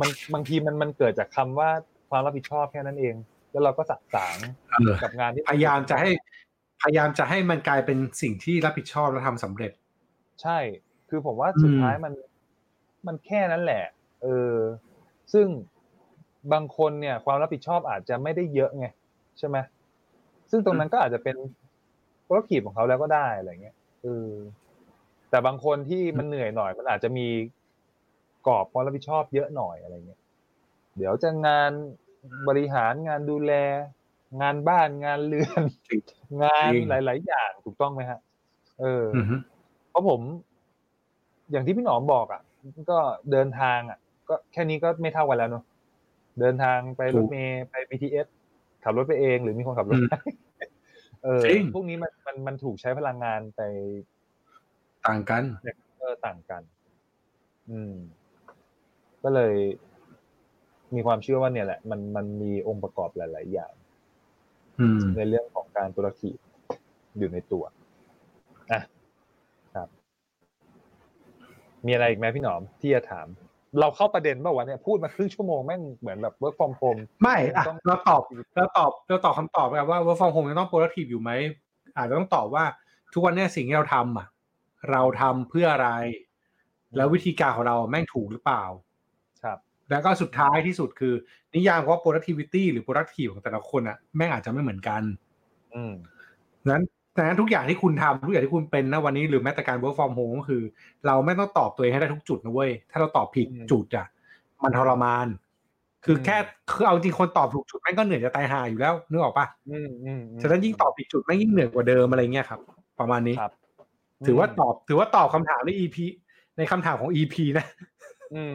มันบางทีมันมันเกิดจากคำว่าความรับผิดชอบแค่นั้นเอง แล้วเราก็สักสางเออกับงานที่พยายามจะให้ พยายามจะให้มันกลายเป็นสิ่งที่รับผิดชอบและทำสำเร็จ ใช่ คือผมว่าสุดอืมท้ายมันมันแค่นั้นแหละ เออ ซึ่งบางคนเนี่ย ความรับผิดชอบอาจจะไม่ได้เยอะไงใช่ไหม ซึ่งตรงนั้นก็อาจจะเป็นธุรกิจของเขาแล้วก็ได้อะไรเงี้ยเออแต่บางคนที่มันเหนื่อยหน่อย มันอาจจะมีกรอบความรับผิดชอบเยอะหน่อยอะไรเงี้ย เดี๋ยวจะงานบริหารงานดูแล งานบ้านงานเรือนจริงงานจริงหลาย ๆ อย่างถูกต้องไหมฮะ เออออือฮึเพราะผม อย่างที่พี่หนอมบอกอะก็เดินทางอะ ก็แค่นี้ก็ไม่เท่ากันแล้วเนอะเดินทางไปรถเมล์ไป BTS ขับรถไปเองหรือมีคนขับรถให้เออจริงพวกนี้มันมันมันถูกใช้พลังงานไปต่างกันเออต่างกัน อืม ก็เลย มีความเชื่อว่าเนี่ยแหละ มันมันมีองค์ประกอบหลาย ๆ อย่างอืมในเรื่องของการตุรกีอยู่ในตัวอะครับ มีอะไรอีกไหมพี่หนอมที่จะถาม เราเข้าประเด็นเมื่อวันเนี่ยพูดมาครึ่งชั่วโมงแม่งเหมือนแบบ work from home ไม่อะต้องเราตอบเราตอบเราตอบคำตอบแบบว่า work from home ยังต้อง productive อยู่ไหมอาจจะต้องตอบว่าทุกวันเนี้ยสิ่งที่เราทำอะ เราทำเพื่ออะไร แล้ววิธีการของเราแม่งถูกหรือเปล่า ครับ แล้วก็สุดท้ายที่สุดคือ นิยามว่า productivity หรือ productive ของแต่ละคนอะแม่งอาจจะไม่เหมือนกัน อืมนั้น แต่นั้นทุกอย่างที่คุณทำทุกอย่างที่คุณเป็นนะวันนี้หรือแม้แต่การ work from home ก็คือ เราไม่ต้องตอบตัวเองให้ได้ทุกจุดนะเว้ย ถ้าเราตอบผิดอืมจุดอะ มันทรมาน คืออมแค่คือเอาจริงคนตอบถูกจุดแม่งก็เหนื่อยจะตายหาอยู่แล้วนึกออกปะอืมอืมอืมฉะนั้นยิ่งตอบผิดจุดแม่งยิ่งเหนื่อยกว่าเดิมอะไรเงี้ยครับ ประมาณนี้ครับถือว่าตอบ ถือว่าตอบคำถามใน EP ในคำถามของ EP นะ อืม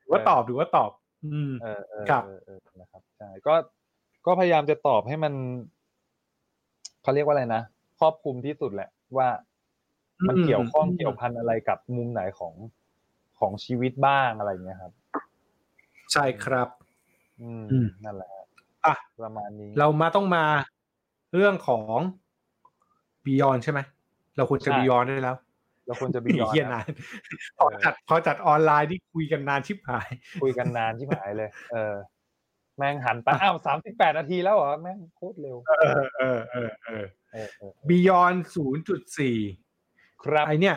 ถือว่าตอบถือว่าตอบ อืมเออเออครับเออเออนะครับใช่ก็ก็พยายามจะตอบให้มัน เขาเรียกว่าอะไรนะครอบคลุมที่สุดแหละ ว่า มันอืมเกี่ยวข้องอืมเกี่ยวพันอะไรกับมุมไหนของของชีวิตบ้างอะไรเงี้ยครับ ใช่ครับ อืมอืมนั่นแหละฮะอะประมาณนี้ เรามาต้องมาเรื่องของ Beyond ใช่ไหมเราควรจะใช่ Beyond ได้แล้วเราควรจะบีปียอนเฮียนานพอจัดพอจัดออนไลน์ที่คุยกันนานชิบหาย คุยกันนานที่หายเลย เออแม่งหันไปอ้าวสามสิบแปดนาทีแล้วเหรอ แม่งโคตรเร็ว เออเออเออเออเออเออ Beyond ศูนย์จุดสี่ครับไอเนี่ย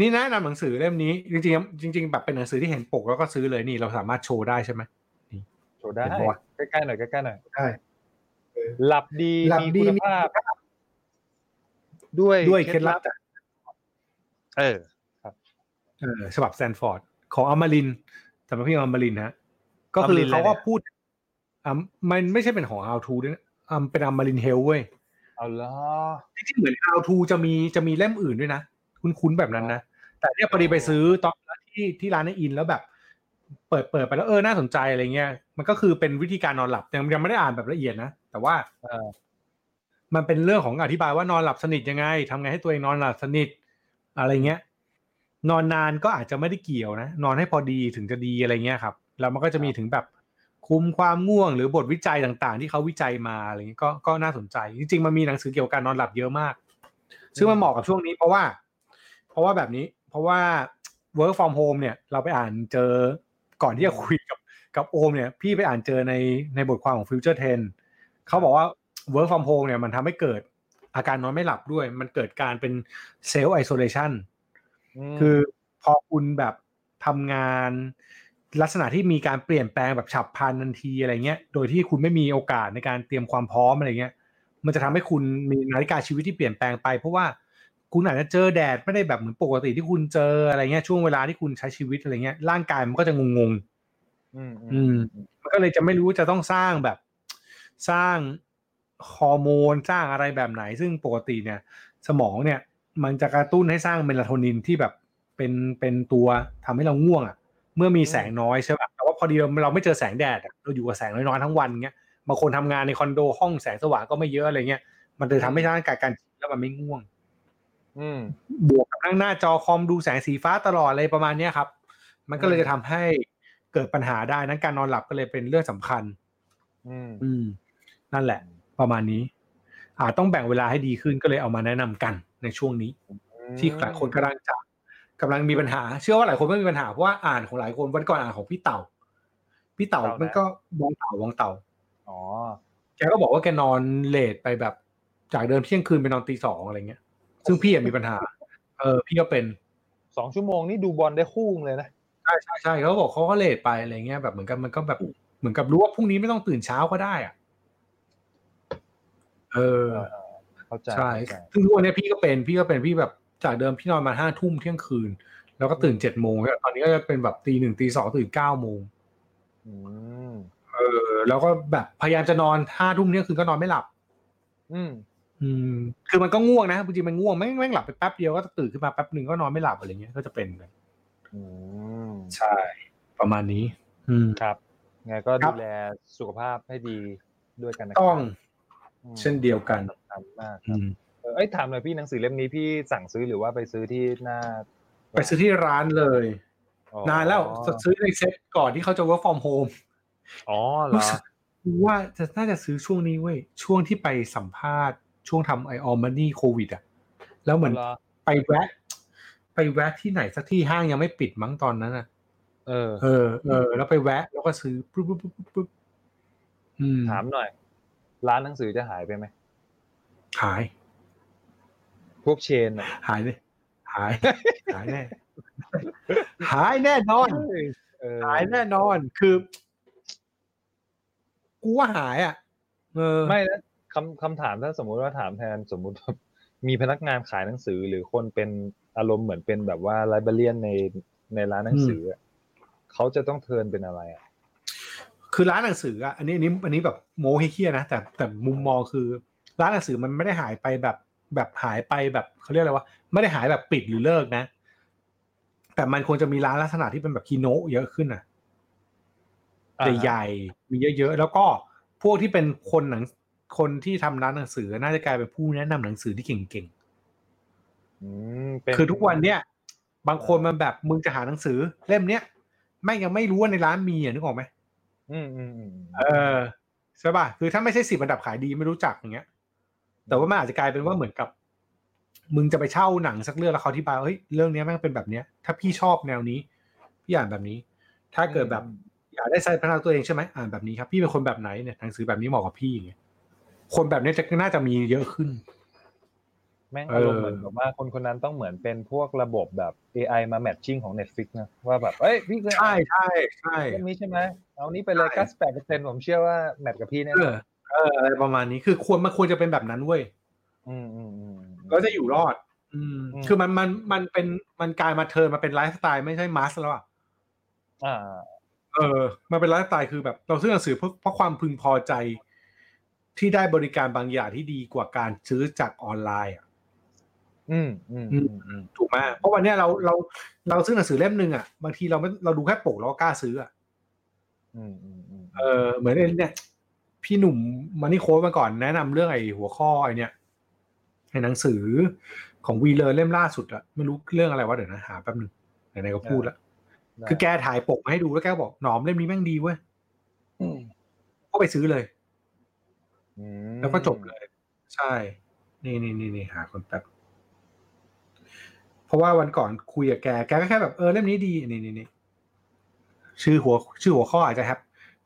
นี่แนะนำหนังสือเล่มนี้ จริงๆจริง ๆ แบบเป็นหนังสือที่เห็นปกแล้วก็ซื้อเลยนี่เราสามารถโชว์ได้ใช่ไหมโชว์ได้เห็นปะวะใกล้ๆหน่อยใกล้ๆหน่อยใช่หลับดีหลับมีดีคุณมีภาพ ด้วยด้วยเคล็ดลับจากเออเออฉบับแซนฟอร์ด ของอมรินทร์สำนักพิมพ์อมรินทร์ฮะ ก็คืออมรินทร์เขาก็อะไรเนี่ยพูดอ่ามันไม่ใช่เป็นของ How to ด้วยนะอ่าเป็นอมรินเฮลเว้ยเอาละจริงๆเหมือน How to จะมีจะมีเล่มอื่นด้วยนะ คุ้นๆแบบนั้นนะแต่เนี่ยพอดีไปซื้อตอนที่ที่ร้านในอินแล้วแบบ เปิดเปิดไปแล้วเออน่าสนใจอะไรเงี้ยมันก็คือเป็นวิธีการนอนหลับยังยังไม่ได้อ่านแบบละเอียดนะแต่ว่าเออมันเป็นเรื่องของอธิบายว่านอนหลับสนิทยังไงทำไงให้ตัวเองนอนหลับสนิทอะไรเงี้ยนอนนานก็อาจจะไม่ได้เกี่ยวนะ นอนให้พอดีถึงจะดีอะไรเงี้ยครับ แล้วมันก็จะมีถึงแบบคุมความง่วงหรือบทวิจัยต่างๆ ที่เขาวิจัยมาอะไรเงี้ยก็ก็น่าสนใจ จริงๆมันมีหนังสือเกี่ยวกับการนอนหลับเยอะมาก ซึ่งมันเหมาะกับช่วงนี้เพราะว่า เพราะว่าแบบนี้ เพราะว่า work from home เนี่ย เราไปอ่านเจอก่อนที่จะคุยกับกับโอมเนี่ย พี่ไปอ่านเจอในในบทความของ Future 10เขาบอกว่า work from home เนี่ยมันทำให้เกิดอาการนอนไม่หลับด้วย มันเกิดการเป็น self isolation มคือพอคุณแบบทำงาน ลักษณะที่มีการเปลี่ยนแปลงแบบฉับพลันทันทีอะไรเงี้ย โดยที่คุณไม่มีโอกาสในการเตรียมความพร้อมอะไรเงี้ย มันจะทำให้คุณมีนาฬิกาชีวิตที่เปลี่ยนแปลงไป เพราะว่าคุณอาจจะเจอแดดไม่ได้แบบเหมือนปกติที่คุณเจออะไรเงี้ยช่วงเวลาที่คุณใช้ชีวิตอะไรเงี้ยร่างกายมันก็จะงงๆอืมอืมมันก็เลยจะไม่รู้จะต้องสร้างแบบสร้างฮอร์โมนสร้างอะไรแบบไหน ซึ่งปกติเนี่ย สมองเนี่ย มันจะกระตุ้นให้สร้างเมลาโทนินที่แบบเป็นเป็นตัวทำให้เราง่วงอะ เมื่อมีแสงน้อยใช่ป่ะแต่ว่าพอดีเราเราไม่เจอแสงแดดอะเราอยู่กับแสงน้อยๆทั้งวันเงี้ยบางคนทำงานในคอนโดห้องแสงสว่างก็ไม่เยอะอะไรเงี้ยมันเลยทำให้ร่างกายการแล้วมันไม่ง่วง อืมบวกกับนั่งหน้าจอคอมดูแสงสีฟ้าตลอดอะไรประมาณเนี้ยครับ มันก็เลยจะทำให้เกิดปัญหาได้นั้นการนอนหลับก็เลยเป็นเรื่องสำคัญอืมอืมนั่นแหละ ประมาณนี้อ่าต้องแบ่งเวลาให้ดีขึ้นก็เลยเอามาแนะนำกันในช่วงนี้ ที่หลายคนกำลังจะ กำลังมีปัญหา เชื่อว่าหลายคนไม่มีปัญหาเพราะว่าอ่านของหลายคนวันก่อนอ่านของพี่เต่า พี่เต่ามันก็มองเต่ามองเต่าอ๋อแกก็บอกว่าแกนอนเลทไปแบบจากเดิมเที่ยงคืนไปนอนตีสองอะไรเงี้ย ซึ่งพี่อะมีปัญหา เออ พี่ก็เป็นสองชั่วโมงนี่ดูบอลได้คู่เลยนะใช่ใช่ใช่เขาบอกเขาก็เลทไปอะไรเงี้ยแบบเหมือนกันมันก็แบบเหมือนกับรู้ว่าพรุ่งนี้ไม่ต้องตื่นเช้าก็ได้อะเออเข้าใจใช่เข้าใจซึ่งทุกวันนี้พี่ก็เป็นพี่ก็เป็นพี่แบบ จากเดิมพี่นอนมาห้าทุ่มเที่ยงคืน แล้วก็ตื่นเจ็ดโมงตอนนี้ก็จะเป็นแบบตีหนึ่งตีสองตื่นเก้าโมงอืมเออ แล้วก็แบบพยายามจะนอนห้าทุ่มเที่ยงคืนก็นอนไม่หลับ อืม อืม คือมันก็ง่วงนะจริงๆมันง่วงแม่งแม่งหลับไปแป๊บเดียวก็ตื่นขึ้นมาแป๊บหนึ่งก็นอนไม่หลับอะไรเงี้ยก็จะเป็นกันอืมใช่ ประมาณนี้ อืมครับไงก็ครัดูบแลสุขภาพให้ดีด้วยกันนะต้องอืมเช่นเดียวกันสำคัญมากคอืรับม เออเอ้ยถามหน่อยพี่หนังสือเล่มนี้พี่สั่งซื้อหรือว่าไปซื้อที่หน้า ไปซื้อที่ร้านเลยอ๋อนานแล้วซื้อในเซ็ตก่อนที่เขาจะ work from home อ๋อเหรอว่าจะน่าจะซื้อช่วงนี้เว้ยช่วงที่ไปสัมภาษณ์ช่วงทำไอออมมันนี่โควิดอะแล้วเหมือนเหรอไปแวะ ไปแวะที่ไหนสักที่ห้างยังไม่ปิดมั้งตอนนั้นอะเออ เออเออแล้วไปแวะ แล้วก็ซื้อปุ๊บปุ๊บปุ๊บปุ๊บปุ๊บอืมถามหน่อย ร้านหนังสือจะหายไปไหมหาย พวกเชนอะหายเลยหาย หายแน่หายแน่นอนเออหายแน่นอนคือกูว่าหายอะเออไม่แล้วคำคำถามถ้าสมมุติว่าถามแทนสมมุติว่ามีพนักงานขายหนังสือหรือคนเป็นอารมณ์เหมือนเป็นแบบว่าไลบรารียนในในร้านหนังสืออะเขาจะต้องเทิร์นเป็นอะไรอะคือร้านหนังสืออะอันนี้อันนี้อันนี้แบบโมให้เครียดนะแต่แต่มุมมองคือ ร้านหนังสือมันไม่ได้หายไปแบบ แบบหายไปแบบเขาเรียกอะไรวะไม่ได้หายแบบปิดหรือเลิกนะ แต่มันควรจะมีร้านลักษณะที่เป็นแบบคีโนะเยอะขึ้นอะอ่าฮะใหญ่ๆมีเยอะๆแล้วก็พวกที่เป็นคนหนังคนที่ทำร้านหนังสือน่าจะกลายเป็นผู้แนะนำหนังสือที่เก่งอืมเป็นๆคือทุกวันเนี้ยบางคนมันแบบมึงจะหาหนังสือ เล่มเนี้ยแม่งยังไม่รู้ว่าในร้านมีอะนึกออกไหมอืมอืมอืมเออใช่ป่ะคือถ้าไม่ใช่สิบอันดับขายดีไม่รู้จักอย่างเงี้ย แต่ว่ามันอาจจะกลายเป็นว่าเหมือนกับ มึงจะไปเช่าหนังสักเรื่องแล้วเขาที่บายว่าเฮ้ยเรื่องเนี้ยแม่งเป็นแบบเนี้ย ถ้าพี่ชอบแนวนี้พี่อ่านแบบนี้ ถ้าเกิดแบบอยากได้ใส่พัฒนาตัวเองใช่ไหมอ่านแบบนี้ครับพี่เป็นคนแบบไหนเนี่ยหนังสือแบบนี้เหมาะกับพี่อย่างเงี้ยคนแบบเนี้ยจะน่าจะมีเยอะขึ้น แม่งเอออารมณ์เหมือนแบบว่าคนคนนั้นต้องเหมือนเป็นพวกระบบแบบ AI มา matching ของ Netflix นะว่าแบบเอ้ยพี่เคยใช่ใช่ใช่เรื่องนี้ใช่ไหมเอานี้ไปเลยใช่98เปอร์เซ็นต์ผมเชื่อว่า match กับพี่แน่นอน เอออะไรประมาณนี้คือควรมันควรจะเป็นแบบนั้นเว้ยอืมอืมอืมก็จะอยู่รอด อืมอืมคือมันมันมันเป็นมันกลายมา turn มาเป็นไลฟ์สไตล์ไม่ใช่ mass แล้วอะอ่า เออ มันเป็นไลฟ์สไตล์คือแบบ เราซื้อหนังสือเพราะเพราะความพึงพอใจ ที่ได้บริการบางอย่างที่ดีกว่าการซื้อจากออนไลน์อะอืมอืมอืมอืมถูกไหมเพราะวันเนี้ยเราเราเราซื้อหนังสือเล่มหนึ่งอะบางทีเราไม่เราดูแค่ปกเราก็กล้าซื้ออะอืมอืมอืมเออเหมือนไอ้เนี่ย พี่หนุ่มมันนี่โค้ดมาก่อนแนะนำเรื่องไอ้หัวข้อไอ้เนี่ยไอ้หนังสือของวีเลอร์เล่มล่าสุดอะไม่รู้เรื่องอะไรวะเดี๋ยวนะหาแป๊บนึงไหนๆก็พูดแล้วได้คือแกถ่ายปกมาให้ดูแล้วแกก็บอกหนอมเล่มนี้แม่งดีเว้ยอืมก็ไปซื้อเลยอืมแล้วก็จบเลย ใช่ นี่นี่นี่นี่หาคนแป๊บเพราะว่าวันก่อนคุยกับแกแกก็แค่แบบเออเล่มนี้ดีนี่นี่นี่ชื่อหัว ชื่อหัวข้ออาจจะแฮป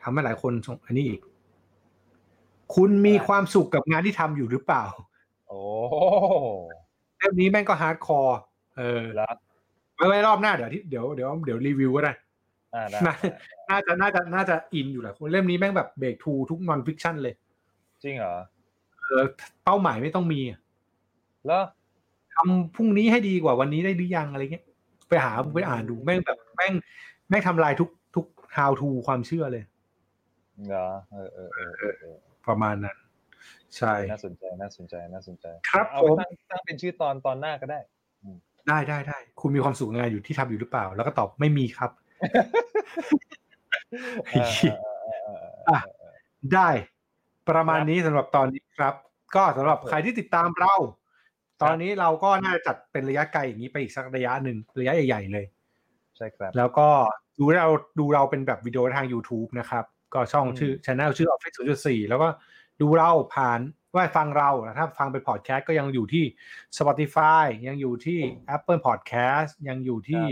ทำให้หลายคนส่งอันนี้อีก คุณมีความสุขกับงานที่ทำอยู่หรือเปล่า โอ้เล่มนี้แม่งก็ hardcore เออแล้วไว้ไว้รอบหน้าเดี๋ยวที่เดี๋ยวเดี๋ยวเดี๋ยวรีวิวก็ได้อ่าได้น่าน่าจะน่าจะน่าจะอินอยู่แหละคนเล่มนี้แม่งแบบเบรกทูทุกทุก non-fiction เลย จริงเหรอ เออเป้าหมายไม่ต้องมีอะแล้วทำพรุ่งนี้ให้ดีกว่าวันนี้ได้หรือยังอะไรเงี้ย ไปหาไปอ่านดูแม่งแบบแม่งแม่งทำลายทุกทุก how to ความเชื่อเลยเหรอเออเออเออเออเออ ประมาณนั้น ใช่น่าสนใจน่าสนใจน่าสนใจ ครับเอาผไปมตั้งตั้งเป็นชื่อตอนตอนหน้าก็ได้ ได้ได้ได้คุณมีความสุขงานอยู่ที่ทำอยู่หรือเปล่า แล้วก็ตอบไม่มีครับเออเออเออเออเอออะได้ประมาณนี้สำหรับตอนนี้ครับ ก็สำหรับใครที่ติดตามเรา ตอนนี้เราก็น่าจะจัดเป็นระยะไกลอย่างนี้ไปอีกสักระยะหนึ่งระยะใหญ่ ๆ เลย ใช่ครับ แล้วก็ดูเราดูเราเป็นแบบวิดีโอทาง YouTube นะครับ ก็ช่องอืมชื่อช anel ชื่อ Office 0.4 แล้วก็ดูเราผ่านว่าฟังเราถ้าฟังเป็นพอดแคสต์ก็ยังอยู่ที่ Spotify ยังอยู่ที่ Apple Podcast ยังอยู่ที่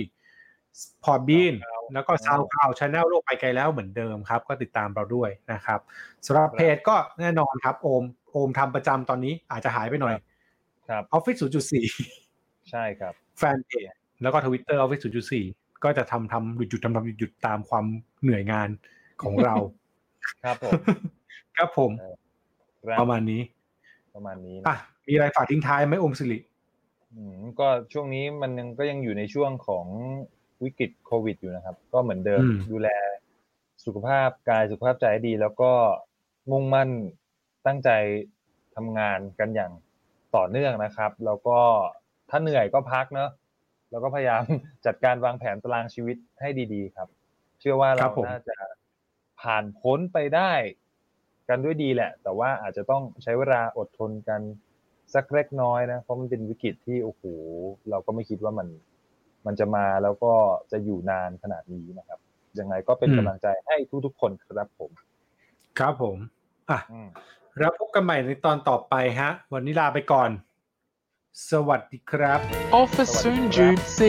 Podbean แล้วก็ SoundCloud Channel โลกไปไกลแล้วเหมือนเดิมครับ ก็ติดตามเราด้วยนะครับสำหรับเพจก็แน่นอนครับ โอมโอมทำประจำตอนนี้อาจจะหายไปหน่อยครับ Office 0.4 ใช่ครับ แฟนเพจแล้วก็ทวิตเตอร์ Office 0.4 ก็จะทำทำหยุดหยุดทำทำหยุดหยุดตามความเหนื่อยงาน ของเรา ครับผมครับผมครับประมาณนี้ ประมาณนี้นะอะมีอะไรฝากทิ้งท้ายไหมอมสิริอืมก็ช่วงนี้มันยังก็ยังอยู่ในช่วงของวิกฤตโควิด อยู่นะครับ ก็เหมือนเดิมดูแลสุขภาพกายสุขภาพใจให้ดี แล้วก็มุ่งมั่นตั้งใจทำงานกันอย่างต่อเนื่องนะครับ แล้วก็ถ้าเหนื่อยก็พักเนอะแล้วก็พยายามจัดการวางแผนตารางชีวิตให้ดี ๆ ครับ เชื่อว่าเราน่าจะ ผ่านพ้นไปได้กันด้วยดีแหละ แต่ว่าอาจจะต้องใช้เวลาอดทนกันสักเล็กน้อยนะ เพราะมันเป็นวิกฤตที่โอ้โหเราก็ไม่คิดว่ามัน มันจะมาแล้วก็จะอยู่นานขนาดนี้นะครับ ยังไงก็เป็นกำลังใจให้ทุกๆคนครับผม ครับผม อะอืมแล้วพบกันใหม่ในตอนต่อไปฮะ วันนี้ลาไปก่อน สวัสดีครับ Office Soon Jude C.